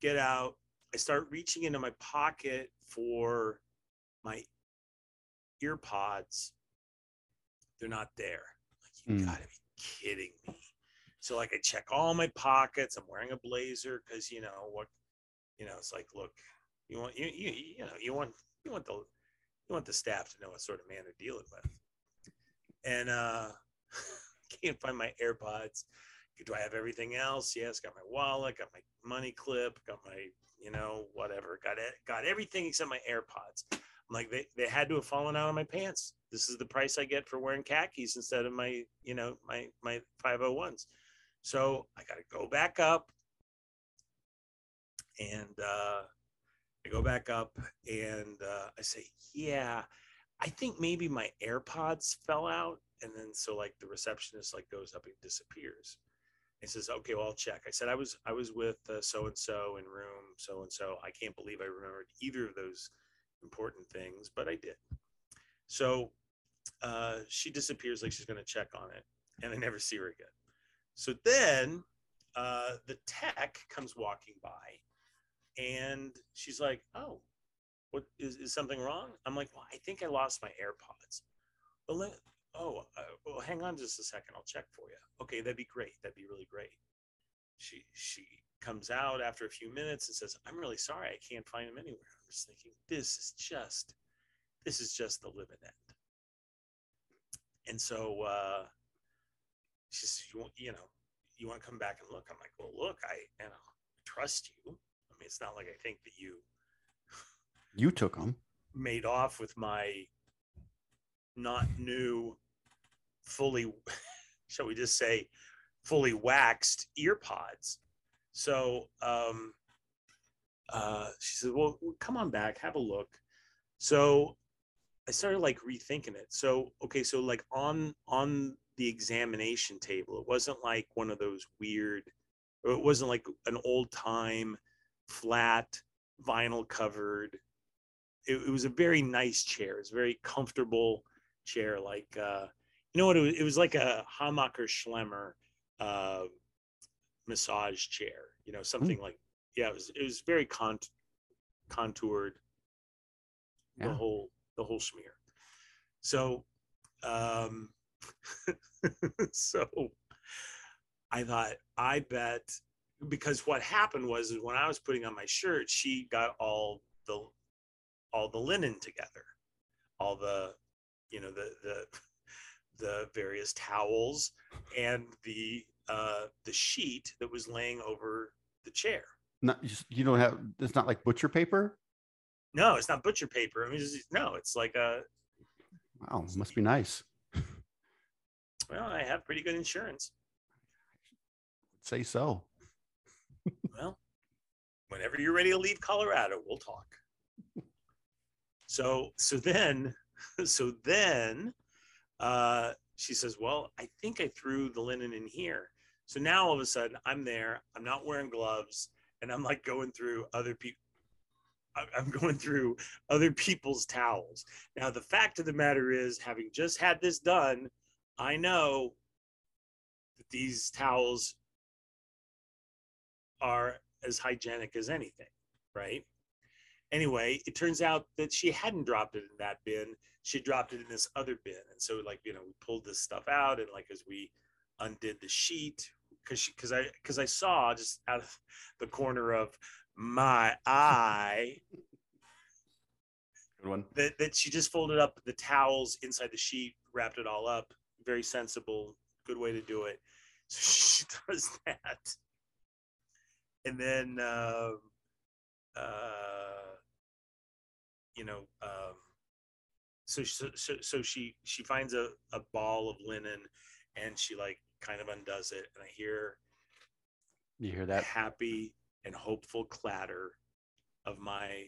Get out. I start reaching into my pocket for my ear pods. They're not there. Like you Mm. gotta be kidding me. So like I check all my pockets. I'm wearing a blazer because you know what, you know it's like look, you want you you you know you want you want the you want the staff to know what sort of man they're dealing with. And uh (laughs) can't find my AirPods. do I have everything else? Yes, got my wallet, got my money clip, got my, you know, whatever, got it, got everything except my AirPods. I'm like, they, they had to have fallen out of my pants. This is the price I get for wearing khakis instead of my, you know, my, my 501s. So I got to go back up and, uh, I go back up and uh, I say, yeah, I think maybe my AirPods fell out. And then so like the receptionist like goes up and disappears. He says, okay, well, I'll check. I said, I was, I was with so and so in room so and so. I can't believe I remembered either of those important things, but I did. So uh, she disappears like she's going to check on it, and I never see her again. So then uh, the tech comes walking by, and she's like, "Oh, what is, is something wrong?" I'm like, "Well, I think I lost my AirPods." Well, let, oh, uh, well, hang on just a second. I'll check for you. Okay, that'd be great. That'd be really great. She she comes out after a few minutes and says, "I'm really sorry. I can't find them anywhere." I'm just thinking, this is just this is just the living end. And so uh, she says, "You want you know you want to come back and look?" I'm like, "Well, look, I you know trust you. I mean, it's not like I think that you you took them made off with my not new fully, shall we just say, fully waxed ear pods. So um, uh, she said, well, come on back, have a look. So I started like rethinking it. So, okay, so like on, on the examination table, it wasn't like one of those weird, it wasn't like an old time flat vinyl covered. It, it was a very nice chair. It's a very comfortable chair. Like, uh, you know what? It was, it was like a Hammacher Schlemmer uh, massage chair. You know, something mm. like yeah. It was it was very cont- contoured. Yeah. The whole the whole smear. So, um, (laughs) so I thought I bet because what happened was is when I was putting on my shirt, she got all the all the linen together, all the you know the the (laughs) the various towels and the uh, the sheet that was laying over the chair. Not you don't have. It's not like butcher paper. No, it's not butcher paper. I mean, it's, no, it's like a. Wow, must be nice. (laughs) Well, I have pretty good insurance. say so. (laughs) well, whenever you're ready to leave Colorado, we'll talk. So, so then, (laughs) so then, uh, she says, Well, I think I threw the linen in here. So now all of a sudden I'm there, I'm not wearing gloves, and I'm like going through other people. I'm going through other people's towels. Now, the fact of the matter is, having just had this done, I know that these towels are as hygienic as anything, right? Anyway, it turns out that she hadn't dropped it in that bin she dropped it in this other bin. And so like, you know, we pulled this stuff out and like as we undid the sheet, because she because I because I saw just out of the corner of my eye Good one. That, that she just folded up the towels inside the sheet, wrapped it all up. Very sensible, good way to do it. So (laughs) she does that. And then, uh, uh, you know, um, so so so, she she finds a, a ball of linen and she like kind of undoes it and i hear you hear that? happy and hopeful clatter of my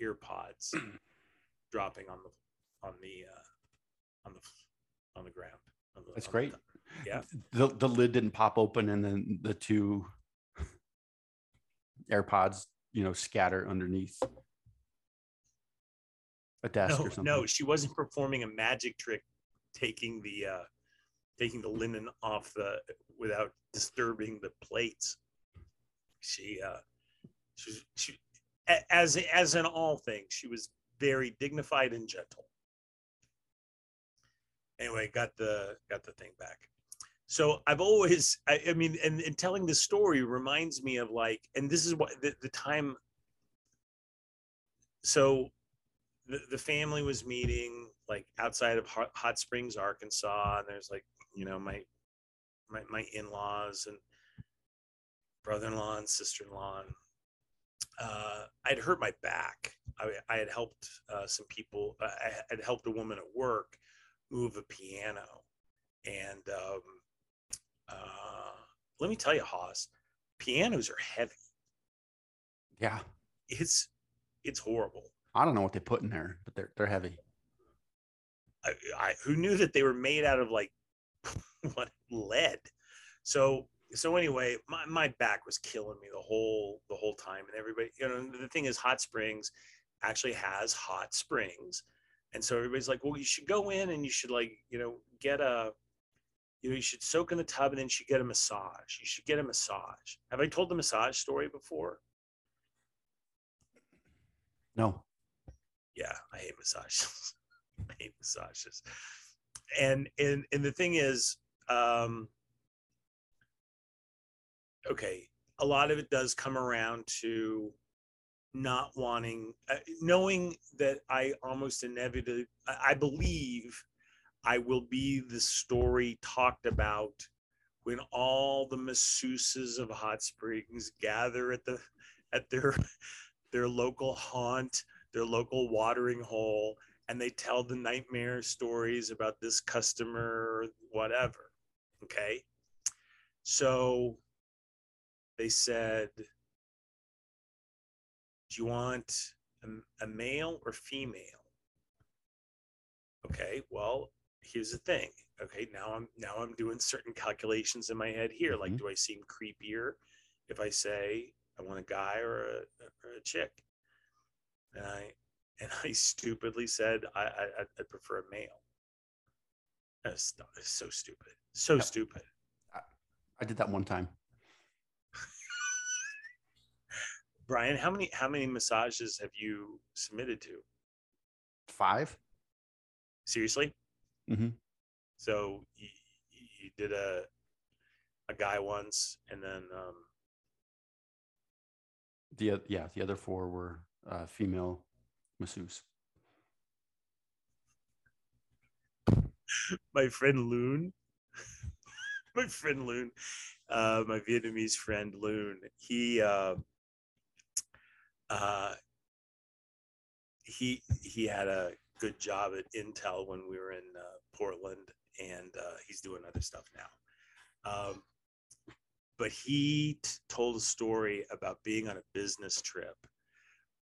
ear pods (clears throat) dropping on the on the uh on the on the ground. On the, that's great. the, yeah. The, the lid didn't pop open and then the two (laughs) airpods you know scatter underneath a desk no, or something. No, she wasn't performing a magic trick, taking the uh, taking the linen off the without disturbing the plates. She uh, she, she as as in all things, she was very dignified and gentle. Anyway, got the got the thing back. So I've always, I, I mean, and, and telling this story reminds me of like, and this is what the, the time. So the, the family was meeting like outside of Hot, Hot Springs, Arkansas, and there's like you know my my, my in-laws and brother-in-law and sister-in-law. And, uh, I'd hurt my back. I, I had helped uh, some people. Uh, I had helped a woman at work move a piano, and um, uh, let me tell you, Haas, pianos are heavy. Yeah, It's it's horrible. I don't know what they put in there, but they're they're heavy. I, I who knew that they were made out of like (laughs) what lead. So so anyway, my, my back was killing me the whole the whole time, and everybody, you know, the thing is, Hot Springs actually has hot springs, and so everybody's like, well, you should go in and you should like, you know, get a, you know, you should soak in the tub and then you should get a massage. You should get a massage. Have I told the massage story before? No, yeah, I hate massages. (laughs) I hate massages. And and and the thing is, um, okay, a lot of it does come around to not wanting, uh, knowing that I almost inevitably, I believe I will be the story talked about when all the masseuses of Hot Springs gather at the at their (laughs) their local haunt their local watering hole and they tell the nightmare stories about this customer or whatever. Okay. So they said, Do you want a, a male or female? Okay. Well, here's the thing. Okay. Now I'm now I'm doing certain calculations in my head here. Like, Mhm. do I seem creepier if I say I want a guy or a, or a chick? And I and I (laughs) stupidly said I I, I- I prefer a male. That's so stupid, so Yep. stupid. I did that one time. (laughs) Brian, how many how many massages have you submitted to? Five. Seriously? Mm-hmm. So you, you did a a guy once, and then um, The yeah, the other four were uh, female masseuse. my friend Loon, (laughs) my friend Loon, uh, my Vietnamese friend Loon, he uh, uh, he he had a good job at Intel when we were in uh, Portland, and uh, he's doing other stuff now. Um, but he t- told a story about being on a business trip.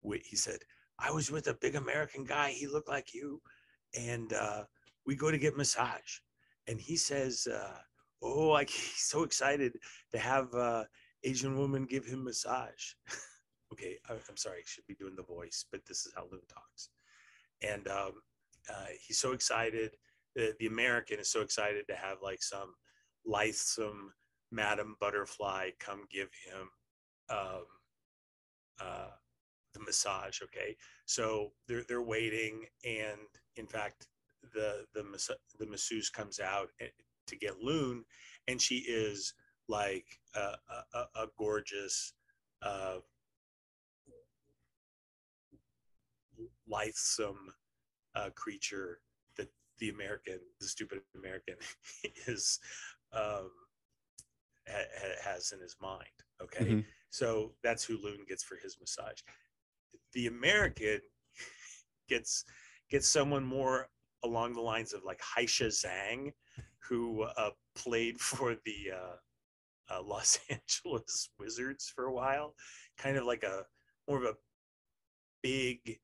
He said, "I was with a big American guy. He looked like you, and." Uh, we go to get massage and he says uh, oh like (laughs) he's so excited to have uh, asian woman give him massage (laughs) okay I, i'm sorry i should be doing the voice but this is how Loon talks and um, uh, he's so excited the, the american is so excited to have like some lithesome madam butterfly come give him um, uh, the massage okay so they're, they're waiting and in fact the the mas- the masseuse comes out eh, to get Loon, and she is like a, a, a- gorgeous, uh, lithesome uh, creature that the American, the stupid American, (laughs) is um, ha- ha- has in his mind. Okay, Mhm. so that's who Loon gets for his massage. The American gets gets someone more along the lines of like Haisha Zhang, who uh, played for the uh, uh, Los (laughs) Angeles Wizards for a while, kind of like a more of a big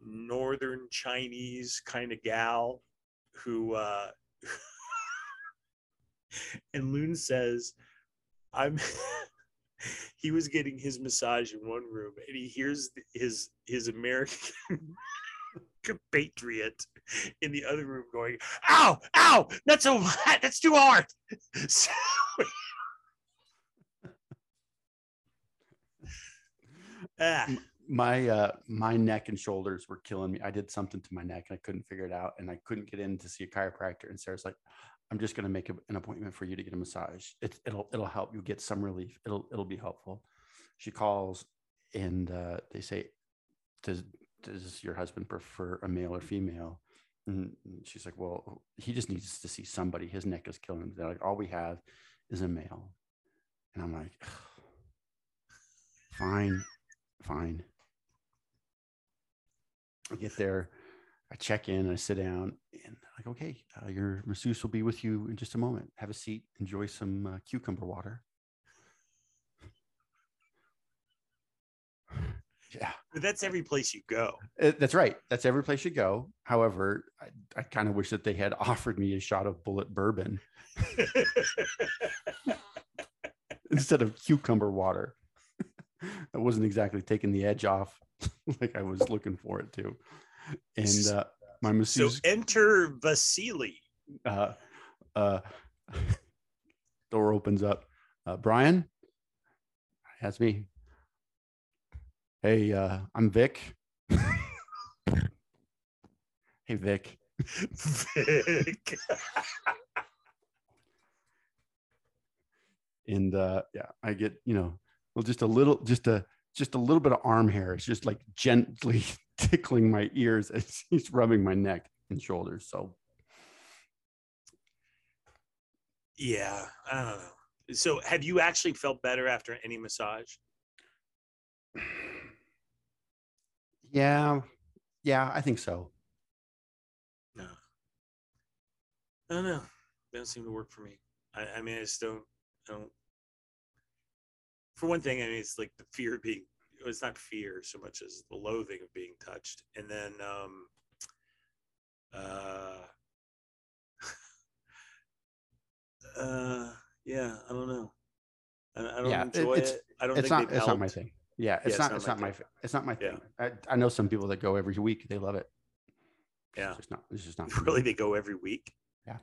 Northern Chinese kind of gal who. Uh, (laughs) and Loon says, "I'm." (laughs) he was getting his massage in one room, and he hears his his American (laughs) compatriot in the other room going, "Ow, ow, that's so (laughs) that's too hard." So- ah, My uh, my neck and shoulders were killing me. I did something to my neck and I couldn't figure it out, and I couldn't get in to see a chiropractor. And Sarah's like, "I'm just going to make a, an appointment for you to get a massage. It, it'll it'll help you get some relief. It'll it'll be helpful." She calls and uh, they say, "Does does your husband prefer a male or female?" And she's like, "Well, he just needs to see somebody. His neck is killing him." They're like, "All we have is a male. And I'm like, fine, fine. I get there, I check in, I sit down, and like, okay, uh, your masseuse will be with you in just a moment. Have a seat, enjoy some uh, cucumber water. (sighs) yeah, But that's every place you go. Uh, that's right. That's every place you go. However, I, I kind of wish that they had (laughs) offered me a shot of Bulleit bourbon (laughs) instead of cucumber water. (laughs) that wasn't exactly taking the edge off like I was looking for it to. And uh, my so enter Vasily. uh, uh, (laughs) door opens up. Uh, Brian, that's me. Hey, uh, I'm Vic. (laughs) hey, Vic. Vic. and uh yeah i get you know well just a little just a just a little bit of arm hair it's just like gently (laughs) tickling my ears as (laughs) he's rubbing my neck and shoulders so yeah, I don't know. So, have you actually felt better after any massage? yeah yeah i think so No. I don't know. They don't seem to work for me. I, I mean, I just don't, I don't. For one thing, I mean, it's like the fear of being, it's not fear so much as the loathing of being touched. And then, um, uh, (laughs) uh, yeah, I don't know. I, I don't Yeah, enjoy it's- it. I don't it's think not it's not my thing yeah it's Yeah, not it's not my thing. it's not my Yeah. thing I, I know some people that go every week they love it Yeah. it's just not it's just not me. Really, they go every week. Yeah.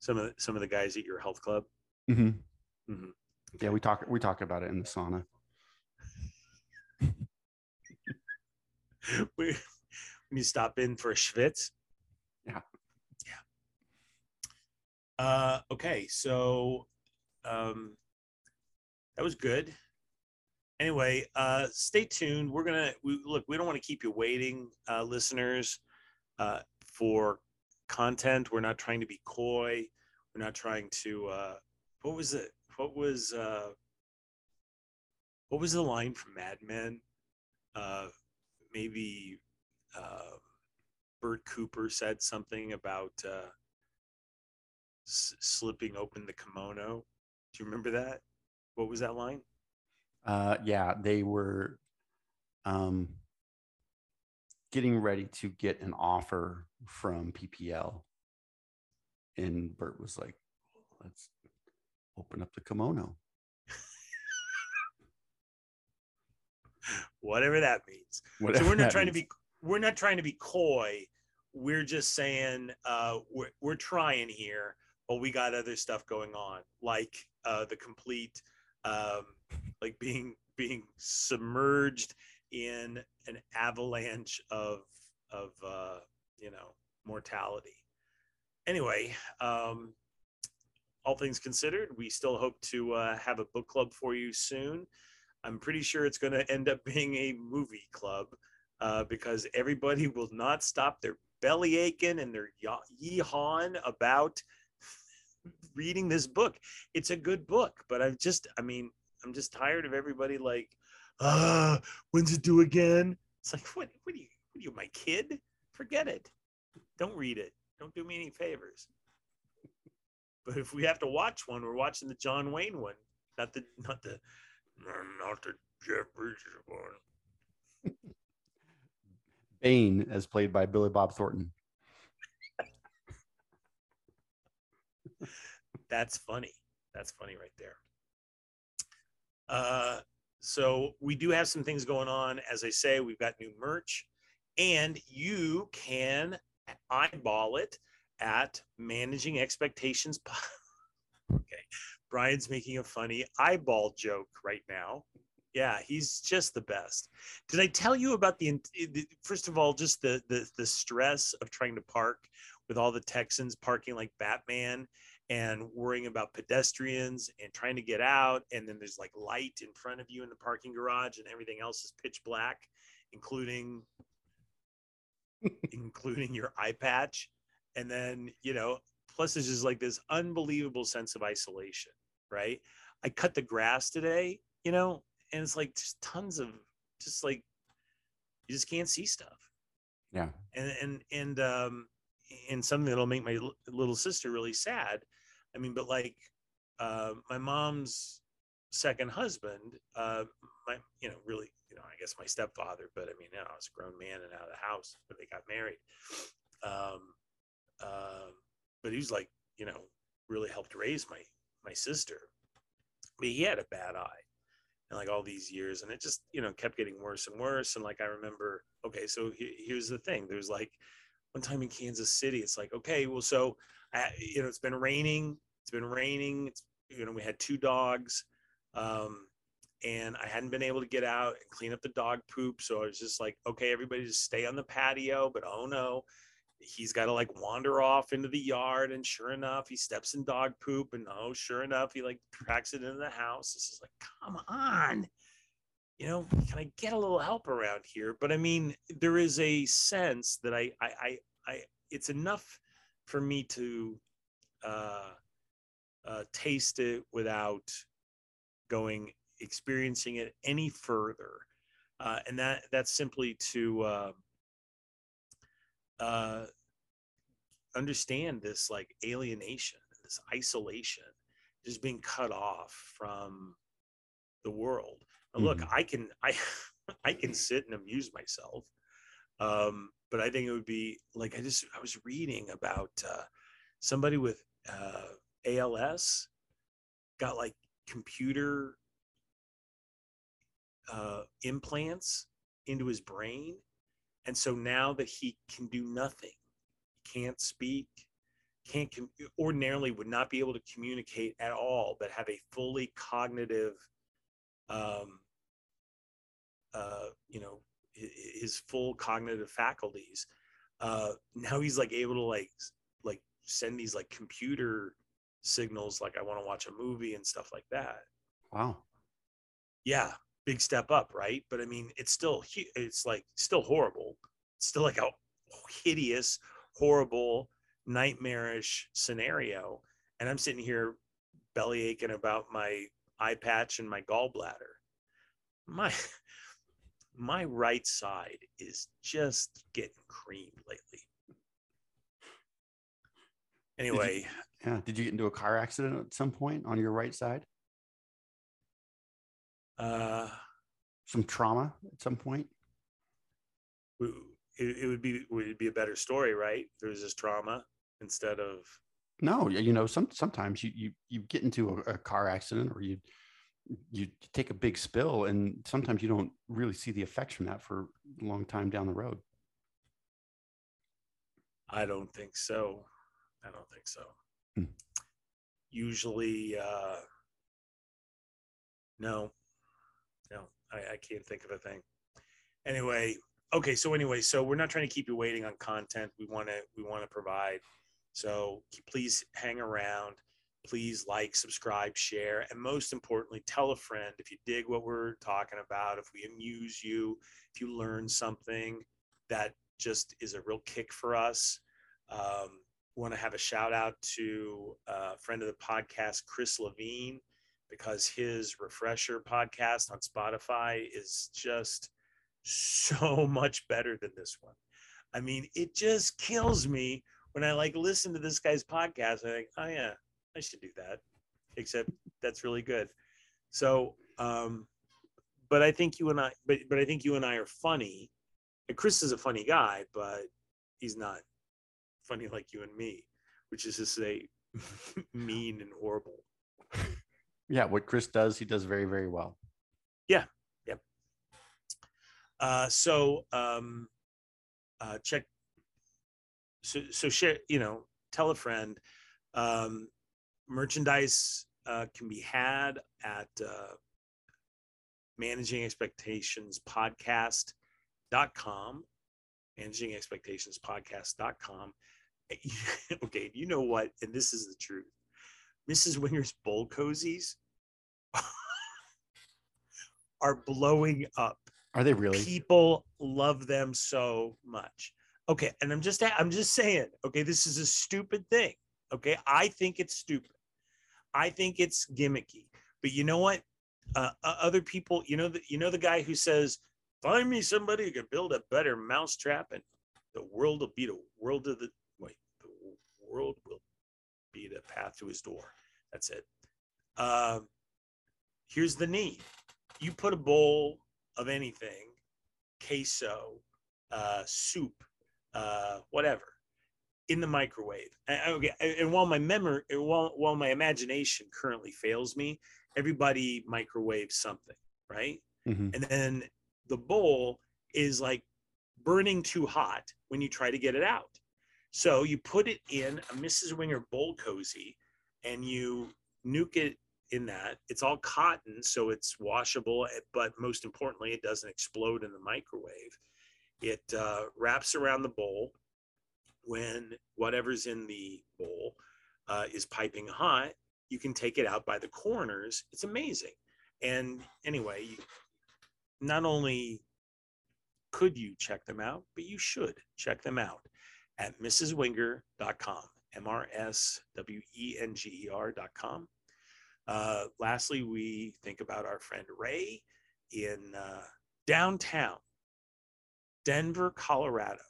Some of the, some of the guys at your health club. Mhm. Yeah we talk we talk about it in the sauna (laughs) when you stop in for a schwitz. Yeah. Yeah. Uh, okay, so um, that was good. Anyway, uh, stay tuned. We're gonna we, look. We don't want to keep you waiting, uh, listeners, uh, for content. We're not trying to be coy. We're not trying to. Uh, what was it? What was uh, what was the line from Mad Men? Uh, maybe uh, Bert Cooper said something about uh, s- slipping open the kimono. Do you remember that? What was that line? uh yeah they were um getting ready to get an offer from ppl and bert was like let's open up the kimono (laughs) Whatever that means. Whatever so we're not trying to be we're not trying to be coy. We're just saying uh, we're we're trying here, but we got other stuff going on, like uh, the complete, um, like being being submerged in an avalanche of of uh, you know mortality. Anyway, um, all things considered, we still hope to uh, have a book club for you soon. I'm pretty sure it's going to end up (laughs) being a movie club uh, because everybody will not stop their belly aching and their yeehawing about reading this book. It's a good book, but I've just, I mean, I'm just tired of everybody like, ah, when's it due again? It's like, what, what are you, what are you, my kid? Forget it. Don't read it. Don't do me any favors. But if we have to watch one, we're watching the John Wayne one, not the, not the, not the Jeff Bridges one. bane as played by billy bob thornton (laughs) That's funny. That's funny right there. Uh, so we do have some things going on. As I say, we've got new merch, and you can eyeball it at managing expectations. (laughs) Okay, Brian's making a funny eyeball joke right now. Yeah, he's just the best. Did I tell you about the first of all, just the the the stress of trying to park with all the Texans parking like Batman and worrying about pedestrians and trying to get out and then there's like light in front of you in the parking garage and everything else is pitch black including (laughs) including your eye patch and then you know plus there's just like this unbelievable sense of isolation right? I cut the grass today, you know, and it's like just tons of just like you just can't see stuff. Yeah. And and and um and something that'll make my l- little sister really sad. I mean, but like uh, my mom's second husband, uh, my you know really you know I guess my stepfather, but I mean you know, I was a grown man and out of the house, but they got married. Um, uh, but he was like you know really helped raise my my sister. But he had a bad eye, and like all these years, and it just you know kept getting worse and worse. And like I remember, okay, so he, here's the thing: there's like one time in Kansas City, it's like okay, well, so I, you know it's been raining, it's been raining, it's you know we had two dogs. Um, and I hadn't been able to get out and clean up the dog poop. So I was just like, okay, everybody just stay on the patio. But oh no, he's got to like wander off into the yard. And sure enough, he steps in dog poop. And oh, sure enough, he like tracks it into the house. This is like, come on. You know, can I get a little help around here? But I mean, there is a sense that I, I, I, I it's enough for me to uh, uh, taste it without going experiencing it any further uh, and that that's simply to uh, uh, understand this like alienation this isolation just being cut off from the world now, look Mhm. i can i (laughs) i can sit and amuse myself um, but i think it would be like i just i was reading about uh, somebody with uh, als got like computer uh, implants into his brain. And so now that he can do nothing, he can't speak, can't com- ordinarily would not be able to communicate at all, but have a fully cognitive, um, uh, you know, his full cognitive faculties. Uh, now he's like able to like like send these like computer signals, like I want to watch a movie and stuff like that Wow. yeah big step up right but i mean it's still it's like still horrible it's still like a hideous horrible nightmarish scenario and i'm sitting here belly aching about my eye patch and my gallbladder my (laughs) my right side is just getting creamed lately anyway Yeah. Did you get into a car accident at some point on your right side? Uh Some trauma at some point? it, it would be would be a better story right there was this trauma instead of No, you know, some sometimes you you you get into a, a car accident or you you take a big spill and sometimes you don't really see the effects from that for a long time down the road. I don't think so. I don't think so. Hmm. Usually, uh, no, I, I can't think of a thing. Anyway, okay. So anyway, so we're not trying to keep you waiting on content. We want to we want to provide. So please hang around. Please like, subscribe, share, and most importantly, tell a friend if you dig what we're talking about. If we amuse you, if you learn something, that just is a real kick for us. Um, want to have a shout out to a friend of the podcast, Chris Levine, because his refresher podcast on Spotify is just so (laughs) much better than this one. I mean, it just kills me when I like listen to this guy's podcast. I think, oh yeah, I should do that. Except that's really good. So, um, but I think you and I, but but I think you and I are funny. And Chris is a funny guy, but he's not funny like you and me, which is to say, (laughs) mean and horrible. Yeah, what Chris does, he does very, very well. Yeah. Yep. Yeah. Uh, so um, uh, check. So so share. You know, tell a friend. Um, merchandise uh, can be had at uh, managing expectations podcast.com managing expectations podcast.com (laughs) okay you know what and this is the truth mrs wenger's bowl cozies (laughs) are blowing up Are they really? people love them so much okay and i'm just i'm just saying okay this is a stupid thing okay i think it's stupid I think it's gimmicky. But you know what? Uh, other people, you know, the, you know the guy who says, "Find me somebody who can build a better mousetrap, and the world will be the world of the wait, the world will be the path to his door." That's it. Uh, here's the need: you put a bowl of anything, queso, uh, soup, uh, whatever, in the microwave. And, okay, and while my memory, while while my imagination currently fails me, everybody microwaves something, right? Mm-hmm. And then the bowl is like burning too hot when you try to get it out. So you put it in a Mrs. Wenger bowl cozy and you nuke it in that. It's all cotton, so it's washable, eh, but most importantly, it doesn't explode in the microwave. It uh, wraps around the bowl when whatever's in the bowl uh, is piping hot. You can take it out by the corners. It's amazing. And anyway, not only could you check them out, but you should check them out at mrswenger.com, M R S W E N G E R.com. Uh, lastly, we think about our friend Ray in uh, downtown Denver, Colorado.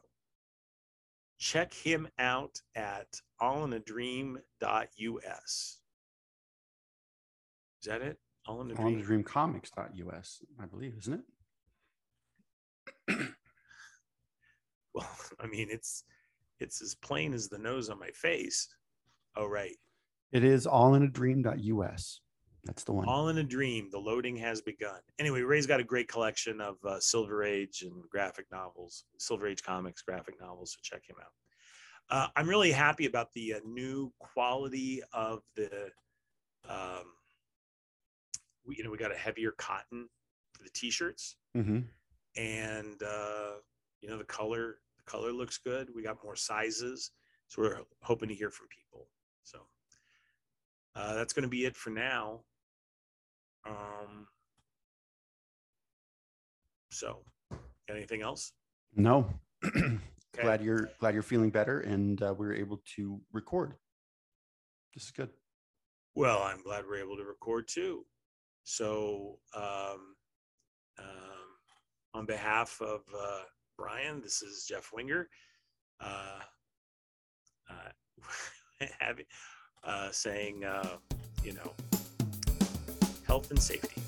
Check him out at allinadream.us. Is that it? All in a Dream. Dream Comics.us, I believe, isn't it? well, (laughs) I mean, it's it's as plain as the nose on my face. Oh, right. It is allinadream.us. That's the one. All in a Dream. The loading has begun. Anyway, Ray's got a great collection of uh, Silver Age and graphic novels, Silver Age comics, graphic novels. So check him out. Uh, I'm really happy about the uh, new quality of the. Um, we, you know, we got a heavier cotton for the t-shirts, mm-hmm. and uh, you know the color. Color looks good. We got more sizes, so we're hoping to hear from people. So uh, that's going to be it for now. Um, so, anything else? No. (clears throat) okay. Glad you're glad you're feeling better, and uh, we are able to record. This is good. Well, I'm glad we're able to record too. So, um, um, on behalf of uh, Brian, this is Jeff Wenger. Uh, uh, (laughs) having uh, saying, uh, you know, health and safety.